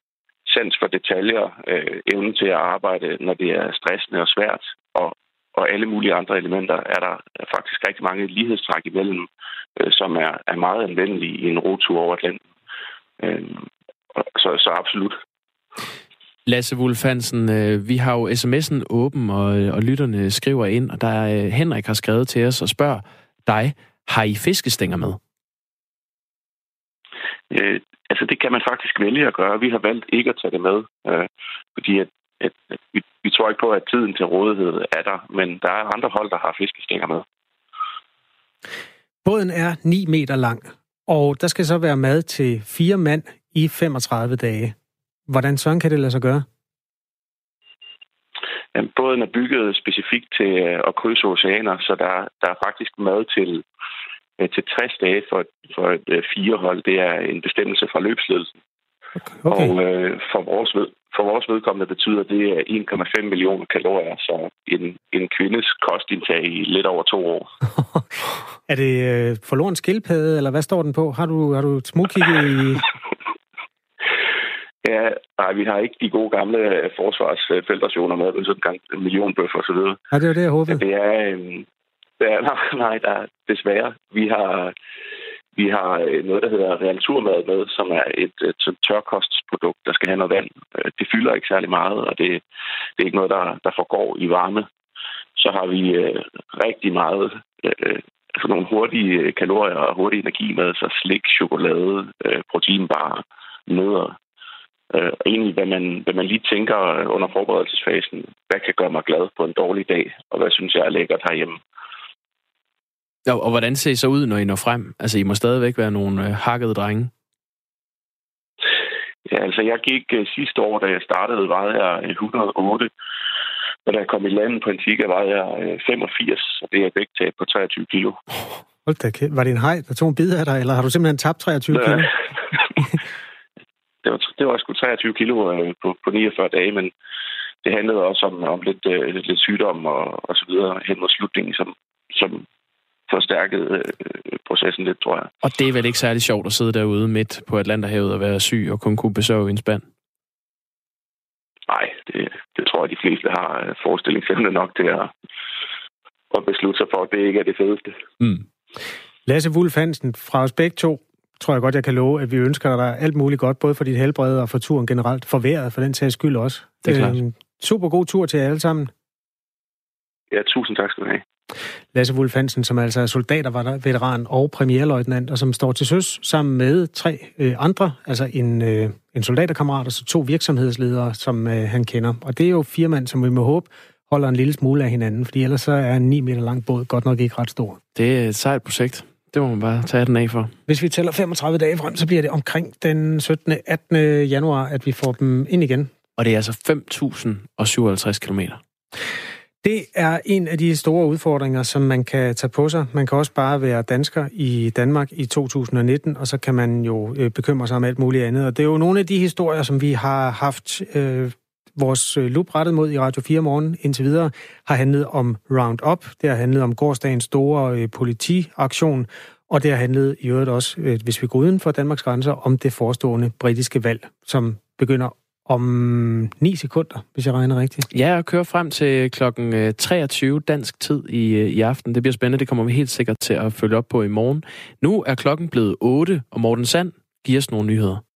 sans for detaljer, øh, evnen til at arbejde, når det er stressende og svært, og, og alle mulige andre elementer, er der faktisk rigtig mange lighedstræk imellem, øh, som er, er meget anvendelige i en rotur over Atlanten. Øh, så, så absolut. Lasse Wulf Hansen, øh, vi har jo sms'en åben, og, og lytterne skriver ind, og der er, øh, Henrik har skrevet til os og spørger dig, har I fiskestænger med? Øh, altså, det kan man faktisk vælge at gøre. Vi har valgt ikke at tage det med, øh, fordi at, at, at tror ikke på, at tiden til rådighed er der, men der er andre hold, der har fiskestænger med. Båden er 9 meter lang, og der skal så være mad til fire mand i 35 dage. Hvordan sådan kan det lade sig gøre? Jamen, båden er bygget specifikt til øh, at krydse oceaner, så der, der er faktisk mad til, øh, til 60 dage for, for et øh, fire hold. Det er en bestemmelse fra løbsledelsen. Okay. Og øh, for, vores ved, for vores vedkommende betyder det 1,5 millioner kalorier, så en, en kvindes kostindtag i lidt over to år. er det øh, forloren skildpadde, eller hvad står den på? Har du, har du smugkigget i, Ja, nej, vi har ikke de gode gamle øh, forsvarsfeltrationer med, sådan en millionbøf og så videre. Ja, det er det, jeg håbede. Det er, øhm, det er, nej, nej, der er desværre. Vi har, vi har øh, noget, der hedder realturmad med, som er et, et, et tørkostsprodukt, der skal have noget vand. Øh, det fylder ikke særlig meget, og det, det er ikke noget, der, der forgår i varme. Så har vi øh, rigtig meget øh, altså nogle hurtige øh, kalorier og hurtig energi med, så slik, chokolade, øh, proteinbar, nødder, Øh, og egentlig, hvad man, hvad man lige tænker under forberedelsesfasen. Hvad kan gøre mig glad på en dårlig dag, og hvad synes jeg er lækkert herhjemme? Ja, og hvordan ser I så ud, når I når frem? Altså, I må stadigvæk være nogle øh, hakkede drenge. Ja, altså, jeg gik uh, sidste år, da jeg startede, var jeg 108. Og da jeg kom i landet på Antigua, var jeg uh, 85, og det er vægttab på 23 kilo. Hold da kæft. Var det en hej, der tog en bid af dig, eller har du simpelthen tabt 23 kilo? det var, det var sgu 23 kilo øh, på, på 49 dage, men det handlede også om, om lidt, øh, lidt, lidt sygdom og, og så videre hen mod slutningen, som, som forstærkede øh, processen lidt, tror jeg. Og det er vel ikke særlig sjovt at sidde derude midt på Atlanterhavet og være syg og kun kunne besøge en spand? Nej, det, det tror jeg, de fleste har øh, forestillingsevne nok til at, at beslutte sig for, at det ikke er det fedeste. Mm. Lasse Wulf Hansen fra os begge to tror jeg godt, jeg kan love, at vi ønsker dig alt muligt godt, både for dit helbred og for turen generelt, for vejret for den sags skyld også. Det er klart. Øhm, super god tur til jer alle sammen. Ja, tusind tak skal du have. Lasse Wulf Hansen, som altså er soldaterveteran og premierløjtnant, og som står til søs sammen med tre øh, andre, altså en, øh, en soldaterkammerat og så to virksomhedsledere, som øh, han kender. Og det er jo fire mand, som vi må håbe holder en lille smule af hinanden, fordi ellers så er en 9 meter lang båd godt nok ikke ret stor. Det er et sejt projekt. Det må man bare tage den af for. Hvis vi tæller 35 dage frem, så bliver det omkring den 17. 18. januar, at vi får dem ind igen. Og det er altså 5.057 kilometer. Det er en af de store udfordringer, som man kan tage på sig. Man kan også bare være dansker i Danmark i 2019, og så kan man jo øh, bekymre sig om alt muligt andet. Og det er jo nogle af de historier, som vi har haft øh, vores øh, lup rettet mod i Radio 4 morgen indtil videre, har handlet om Roundup. Det har handlet om gårdsdagens store øh, politiaktion, og det har handlet i øvrigt også, øh, hvis vi går uden for Danmarks grænser, om det forestående britiske valg, som begynder om 9 sekunder, hvis jeg regner rigtigt. Ja, jeg kører frem til klokken øh, 23 dansk tid i, øh, i aften. Det bliver spændende, det kommer vi helt sikkert til at følge op på i morgen. Nu er klokken blevet 8, og Morten Sand giver os nogle nyheder.